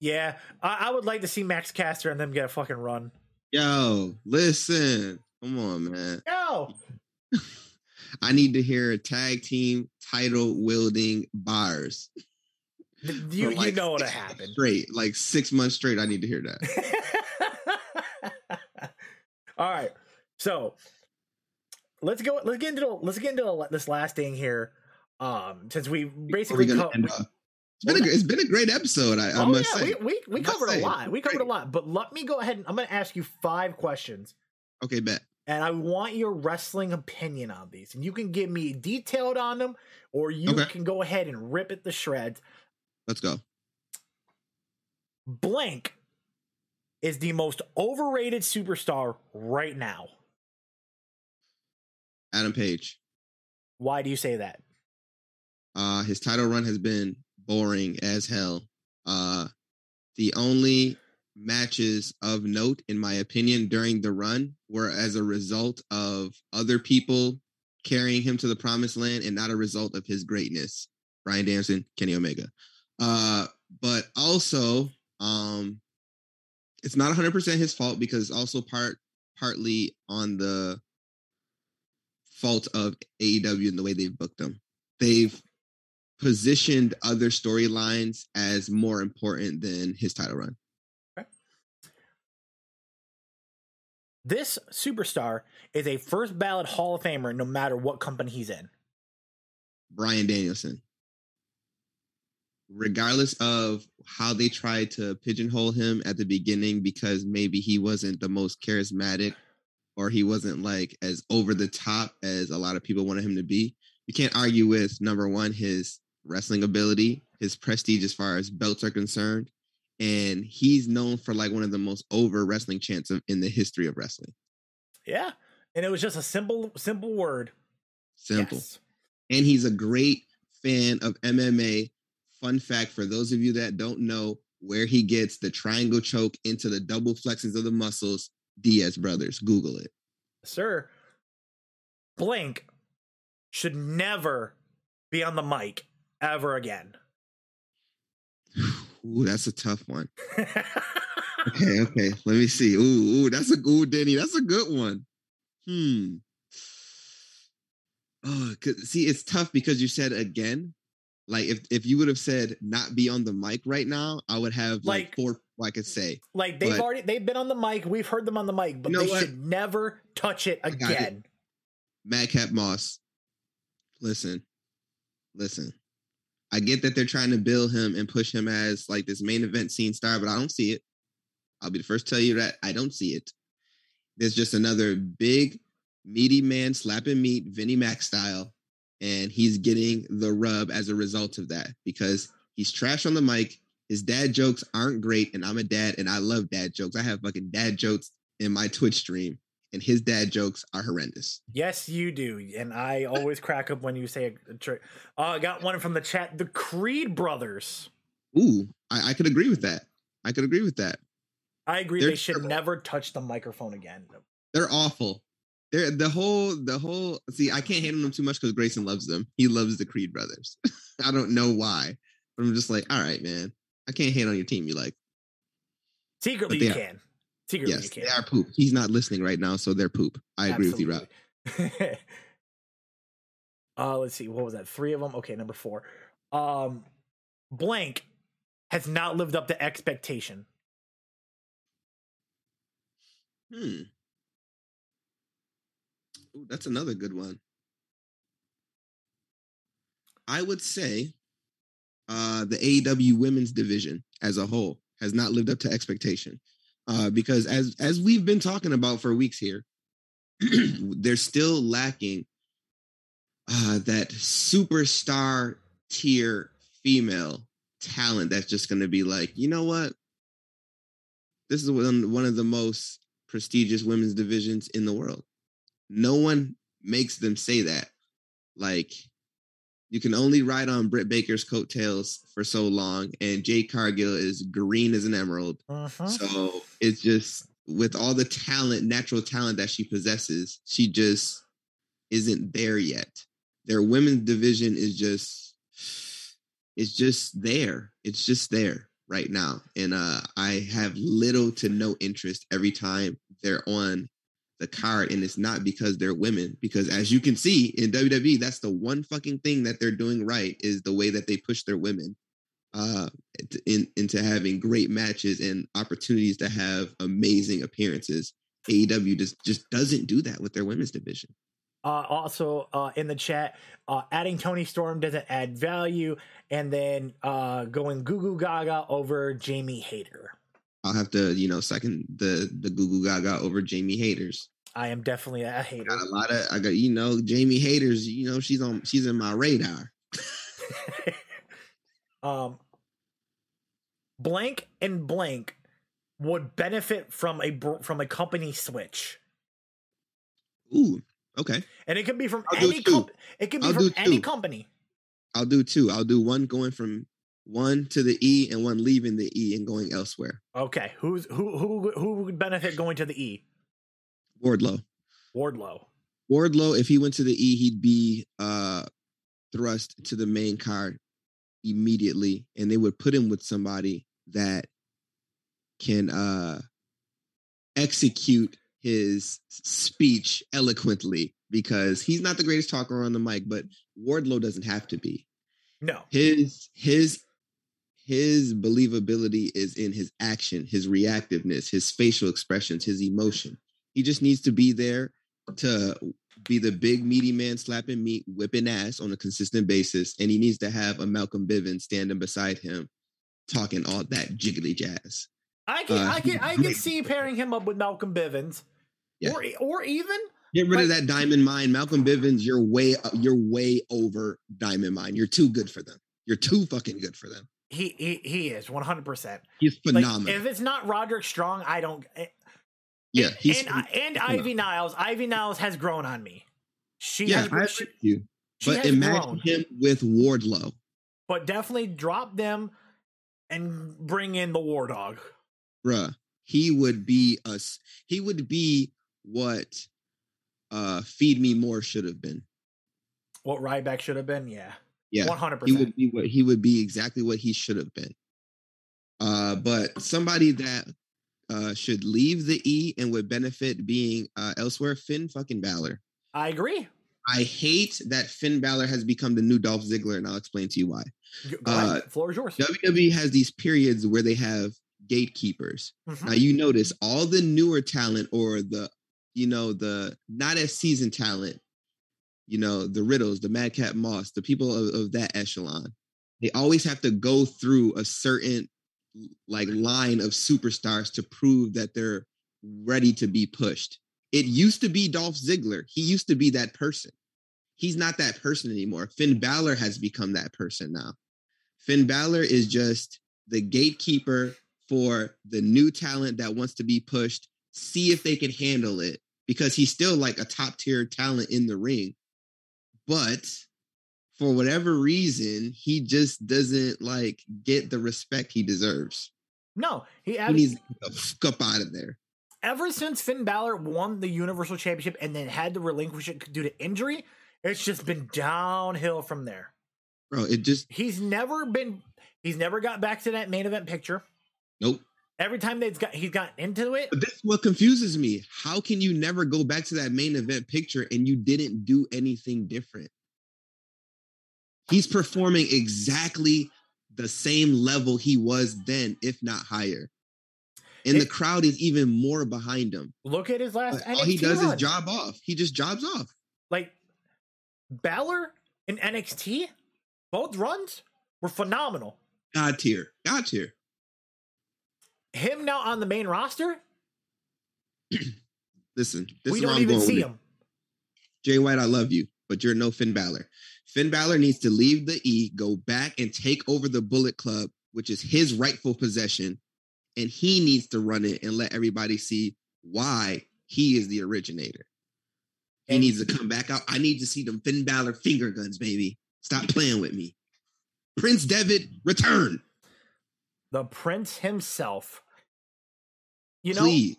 Yeah, I, I would like to see Max Caster and them get a fucking run. Yo, listen. Come on, man. Yo, I need to hear a tag team title wielding bars. you like, you know what'll six happen. Straight, like six months straight. I need to hear that. All right, so let's go. Let's get into let's get into this last thing here. Um, since we basically co-. It's been, a, it's been a great episode. I, I oh must yeah, say. we we, we covered a say, lot. We covered a great. lot. But let me go ahead and I'm going to ask you five questions, Okay, bet. and I want your wrestling opinion on these. And you can give me detailed on them, or you Okay. can go ahead and rip it to shreds. Let's go. Blank is the most overrated superstar right now. Adam Page. Why do you say that? Uh, his title run has been boring as hell. Uh, the only matches of note, in my opinion, during the run were as a result of other people carrying him to the promised land and not a result of his greatness. Bryan Danielson, Kenny Omega. Uh, but also, um, it's not 100% his fault because it's also part partly on the fault of AEW and the way they've booked them. They've positioned other storylines as more important than his title run. This superstar is a first ballot Hall of Famer no matter what company he's in. Bryan Danielson. Regardless of how they tried to pigeonhole him at the beginning because maybe he wasn't the most charismatic or he wasn't like as over the top as a lot of people wanted him to be. You can't argue with number one, his wrestling ability, his prestige as far as belts are concerned. And he's known for like one of the most over wrestling chants of, in the history of wrestling. Yeah. And it was just a simple, simple word. Simple. Yes. And he's a great fan of MMA. Fun fact for those of you that don't know where he gets the triangle choke into the double flexes of the muscles, Diaz brothers. Google it. Sir, Blank should never be on the mic ever again. Ooh, that's a tough one. okay, okay. Let me see. Ooh, ooh, that's a good Denny. That's a good one. Hmm. Oh, see, it's tough because you said again. Like if if you would have said not be on the mic right now, I would have like, like four I could say. Like they've but, already they've been on the mic. We've heard them on the mic, but you know they what? should never touch it again. It. Madcap Moss. Listen, listen. I get that they're trying to build him and push him as like this main event scene star, but I don't see it. I'll be the first to tell you that I don't see it. There's just another big, meaty man slapping meat, Vinnie Mac style, and he's getting the rub as a result of that because he's trash on the mic. His dad jokes aren't great, and I'm a dad, and I love dad jokes. I have fucking dad jokes in my Twitch stream, and his dad jokes are horrendous. Yes, you do, and I always crack up when you say a trick. Uh, I got one from the chat. The Creed brothers. Ooh, I, I could agree with that. I could agree with that. I agree. They're they should terrible. never touch the microphone again. They're awful. They're the whole the whole. See, I can't handle them too much because Grayson loves them. He loves the Creed brothers. I don't know why, but I'm just like, all right, man. I can't hate on your team. You like secretly you are, can. Secretly, yes, they are poop. He's not listening right now, so they're poop. I agree with you, Rob. uh, let's see. What was that? Three of them. Okay, number four. Um, blank has not lived up to expectation. Hmm. Ooh, that's another good one. I would say uh, the AEW women's division as a whole has not lived up to expectation uh, because as as we've been talking about for weeks here, they're still lacking uh, that superstar tier female talent that's just going to be like, you know what? This is one, one of the most prestigious women's divisions in the world. No one makes them say that. Like, you can only ride on Britt Baker's coattails for so long, and Jade Cargill is green as an emerald. Uh-huh. So it's just with all the talent, natural talent that she possesses, she just isn't there yet. Their women's division is just it's just there. It's just there right now. And uh I have little to no interest every time they're on the card and it's not because they're women because as you can see in WWE that's the one fucking thing that they're doing right is the way that they push their women uh in, into having great matches and opportunities to have amazing appearances AEW just just doesn't do that with their women's division uh, also uh, in the chat, uh, adding Toni Storm doesn't add value, and then uh, going goo goo gaga over Jamie Hayter. I'll have to, you know, second the the Goo Goo Gaga over Jamie Hayters. I am definitely a hater. Got a lot of I got you know Jamie haters. You know she's on she's in my radar. um, blank and blank would benefit from a from a company switch. Ooh, okay. And it could be from I'll any com- it could be I'll from any company. I'll do two. I'll do one going from one to the E and one leaving the E and going elsewhere. Okay, who's who who who would benefit going to the E? Wardlow. Wardlow. Wardlow, if he went to the E, he'd be uh thrust to the main card immediately, and they would put him with somebody that can uh execute his speech eloquently because he's not the greatest talker on the mic, but Wardlow doesn't have to be. No. His his his believability is in his action, his reactiveness, his facial expressions, his emotion. He just needs to be there to be the big meaty man slapping meat, whipping ass on a consistent basis, and he needs to have a Malcolm Bivens standing beside him, talking all that jiggly jazz. I can, uh, I can, I can see pairing him up with Malcolm Bivens. Yeah. or or even Get rid of that Diamond Mine, Malcolm Bivens. You're way you're way over Diamond Mine. You're too good for them. You're too fucking good for them. he he, he is one hundred percent. He's Like phenomenal. if it's not Roderick Strong, I don't. Yeah, and, he's and, and Ivy Niles. Ivy Niles has grown on me. She yeah. has, I she, you. But imagine grown. him with Wardlow. But definitely drop them and bring in the War Dog. bruh, he would be us. He would be what uh Feed Me More should have been. What Ryback should have been, yeah, Yeah, one hundred percent. he would be what he would be exactly what he should have been. Uh, but somebody that uh should leave the E and would benefit being uh elsewhere, Finn fucking Balor. I agree. I hate that Finn Balor has become the new Dolph Ziggler, and I'll explain to you why. Uh, Floor is yours. WWE has these periods where they have gatekeepers. Mhm. Now you notice all the newer talent or the, you know, the not as seasoned talent, you know, the Riddles, the Madcap Moss, the people of, of that echelon, they always have to go through a certain like line of superstars to prove that they're ready to be pushed. It used to be Dolph Ziggler. He used to be that person. He's not that person anymore. Finn Balor has become that person now. Finn Balor is just the gatekeeper for the new talent that wants to be pushed, see if they can handle it because he's still like a top tier talent in the ring. But for whatever reason, he just doesn't like get the respect he deserves. No, he, He needs to get the fuck up out of there. ever since Finn Balor won the Universal Championship and then had to relinquish it due to injury, it's just been downhill from there. Bro, it just He's never been. He's never got back to that main event picture. nope. Every time they've got he's gotten into it, But that's what confuses me. How can you never go back to that main event picture and you didn't do anything different? He's performing exactly the same level he was then, if not higher. And the crowd is even more behind him. look at his last. All he does run. is job off. He just jobs off. Like Balor and NXT, both runs were phenomenal. God tier. God tier. Him now on the main roster, Listen, this we is don't even see him. Jay White, I love you, but you're no Finn Balor. Finn Balor needs to leave the E, go back and take over the Bullet Club, which is his rightful possession, and he needs to run it and let everybody see why he is the originator. He And- needs to come back out. I need to see them Finn Balor finger guns, baby. Stop playing with me. Prince Devitt, return, The Prince himself. You know, please.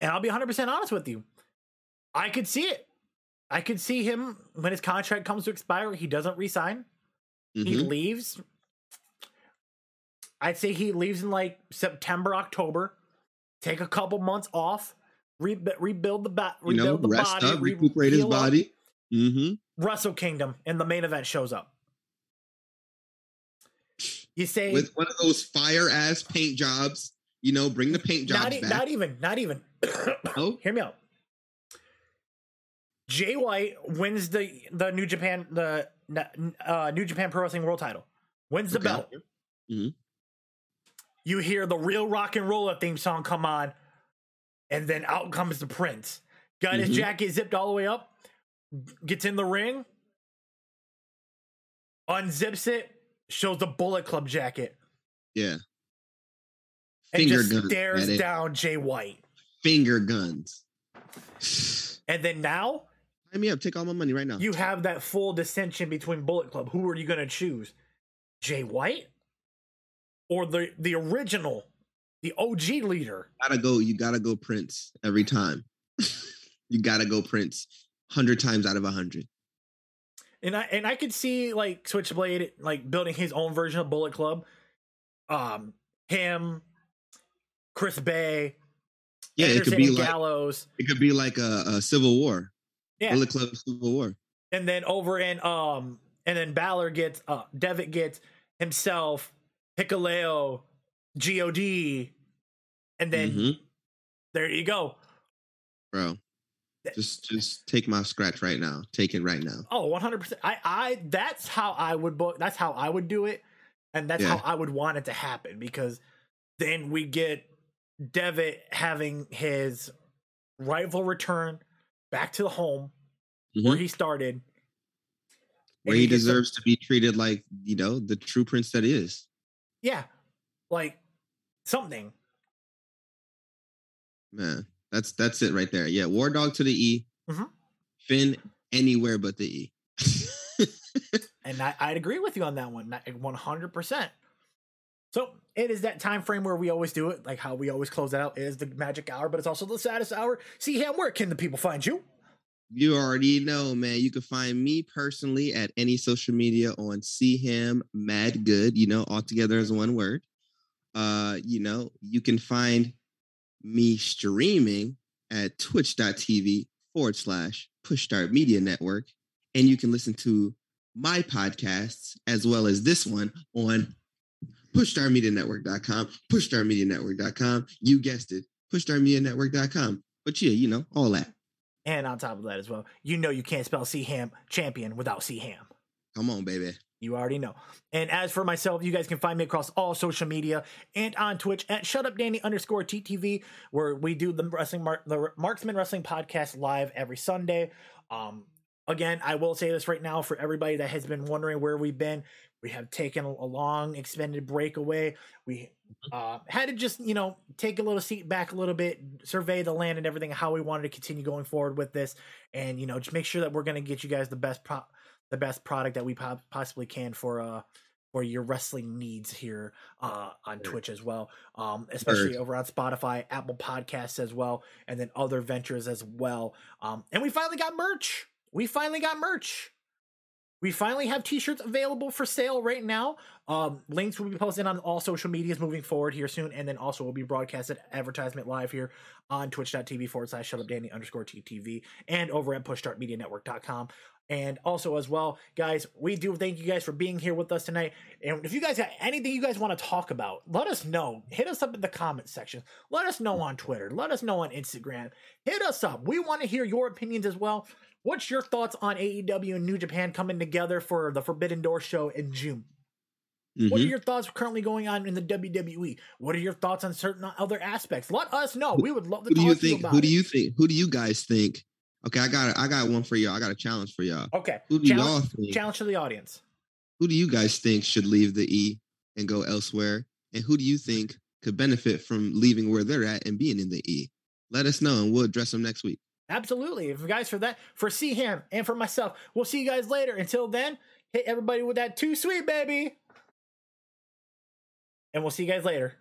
and I'll be 100% honest with you. I could see it. I could see him when his contract comes to expire, he doesn't resign. He Mhm. leaves. I'd say he leaves in like September, October. Take a couple months off, re- rebuild the ba- You know, rebuild the rest body, up, re- recuperate his body. hmm Wrestle Kingdom and the main event shows up. You say With one of those fire ass paint jobs, you know, bring the paint jobs not, e- back. not even, not even. Oh. Hear me out. Jay White wins the the New Japan the uh, New Japan Pro Wrestling World Title. Wins the Okay. belt. Mhm. You hear the real rock and roller theme song come on, and then out comes the Prince. Got his Mhm. jacket zipped all the way up. Gets in the ring. Unzips it. Shows the Bullet Club jacket. Yeah. And Finger just guns. stares down Jay White. Finger guns. And then now Sign me up. Take all my money right now. you have that full dissension between Bullet Club. Who are you going to choose? Jay White or the the original, the OG leader? gotta go. You gotta go Prince every time. you gotta go Prince. Hundred times out of a hundred. And I and I could see like Switchblade like building his own version of Bullet Club. Um, him, Chris Bey, Yeah, Anderson it could be like Gallows. it could be like a, a Civil War. Yeah, Civil War. and then over in um, and then Balor gets uh, Devitt gets himself, Hikuleo, God, and then Mhm. there you go. Bro. Just just take my scratch right now. Take it right now. Oh, 100%. I I that's how I would book that's how I would do it and that's Yeah. how I would want it to happen because then we get Devitt having his rightful return back to the home mm-hmm. where he started. Where he, he deserves to be treated like, you know, the true prince that he is. Yeah. Like something. Man, that's that's it right there. Yeah, War Dog to the E. Mm-hmm. Finn anywhere but the E. and I, would agree with you on that one, one hundred percent. So it is that time frame where we always do it, like how we always close it out. It is the magic hour, but it's also the saddest hour. See him, where can the people find you? You already know, man. You can find me personally at any social media on See Him Mad Good, you know, all together as one word. Uh, you know, you can find me streaming at twitch.tv forward slash push start media network. And you can listen to my podcasts as well as this one on pushstartmedianetwork.com, pushstartmedianetwork.com. You guessed it, pushstartmedianetwork.com. But yeah, you know, all that. And on top of that as well, you know you can't spell C Ham champion without C Ham. Come on, baby. You already know. And as for myself, you guys can find me across all social media and on Twitch at shutupdanny underscore TTV, where we do the wrestling Mar- the Marksman Wrestling podcast live every Sunday. Um, again, I will say this right now for everybody that has been wondering where we've been. We have taken a long extended break away. We uh, had to just, you know, take a little seat back a little bit, survey the land and everything, how we wanted to continue going forward with this, and you know, just make sure that we're going to get you guys the best pro- the best product that we po- possibly can for uh for your wrestling needs here uh, on Twitch as well, um, especially over on Spotify, Apple Podcasts as well, and then other ventures as well. Um, and we finally got merch. We finally got merch. We finally have t-shirts available for sale right now. Um, links will be posted on all social medias moving forward here soon, and then also will be broadcasted advertisement live here on twitch.tv forward slash shutupdanny underscore TTV and over at pushstartmedianetwork.com. And also, as well, guys, we do thank you guys for being here with us tonight. And if you guys got anything you guys want to talk about, let us know. Hit us up in the comment section. Let us know on Twitter. Let us know on Instagram. Hit us up. We want to hear your opinions as well. What's your thoughts on AEW and New Japan coming together for the Forbidden Door show in June? Mm-hmm. What are mm-hmm. your thoughts currently going on in the WWE? What are your thoughts on certain other aspects? Let us know. We would love to. Who do you think? Who do you think? Who do you guys think Okay, I got I got one for y'all. I got a challenge for y'all. Okay. Who do challenge, y'all think? Challenge to the audience. Who do you guys think should leave the E and go elsewhere? And who do you think could benefit from leaving where they're at and being in the E? Let us know and we'll address them next week. Absolutely. If you guys for that, for see him and for myself, we'll see you guys later. Until then, hit everybody with that too sweet, baby. And we'll see you guys later.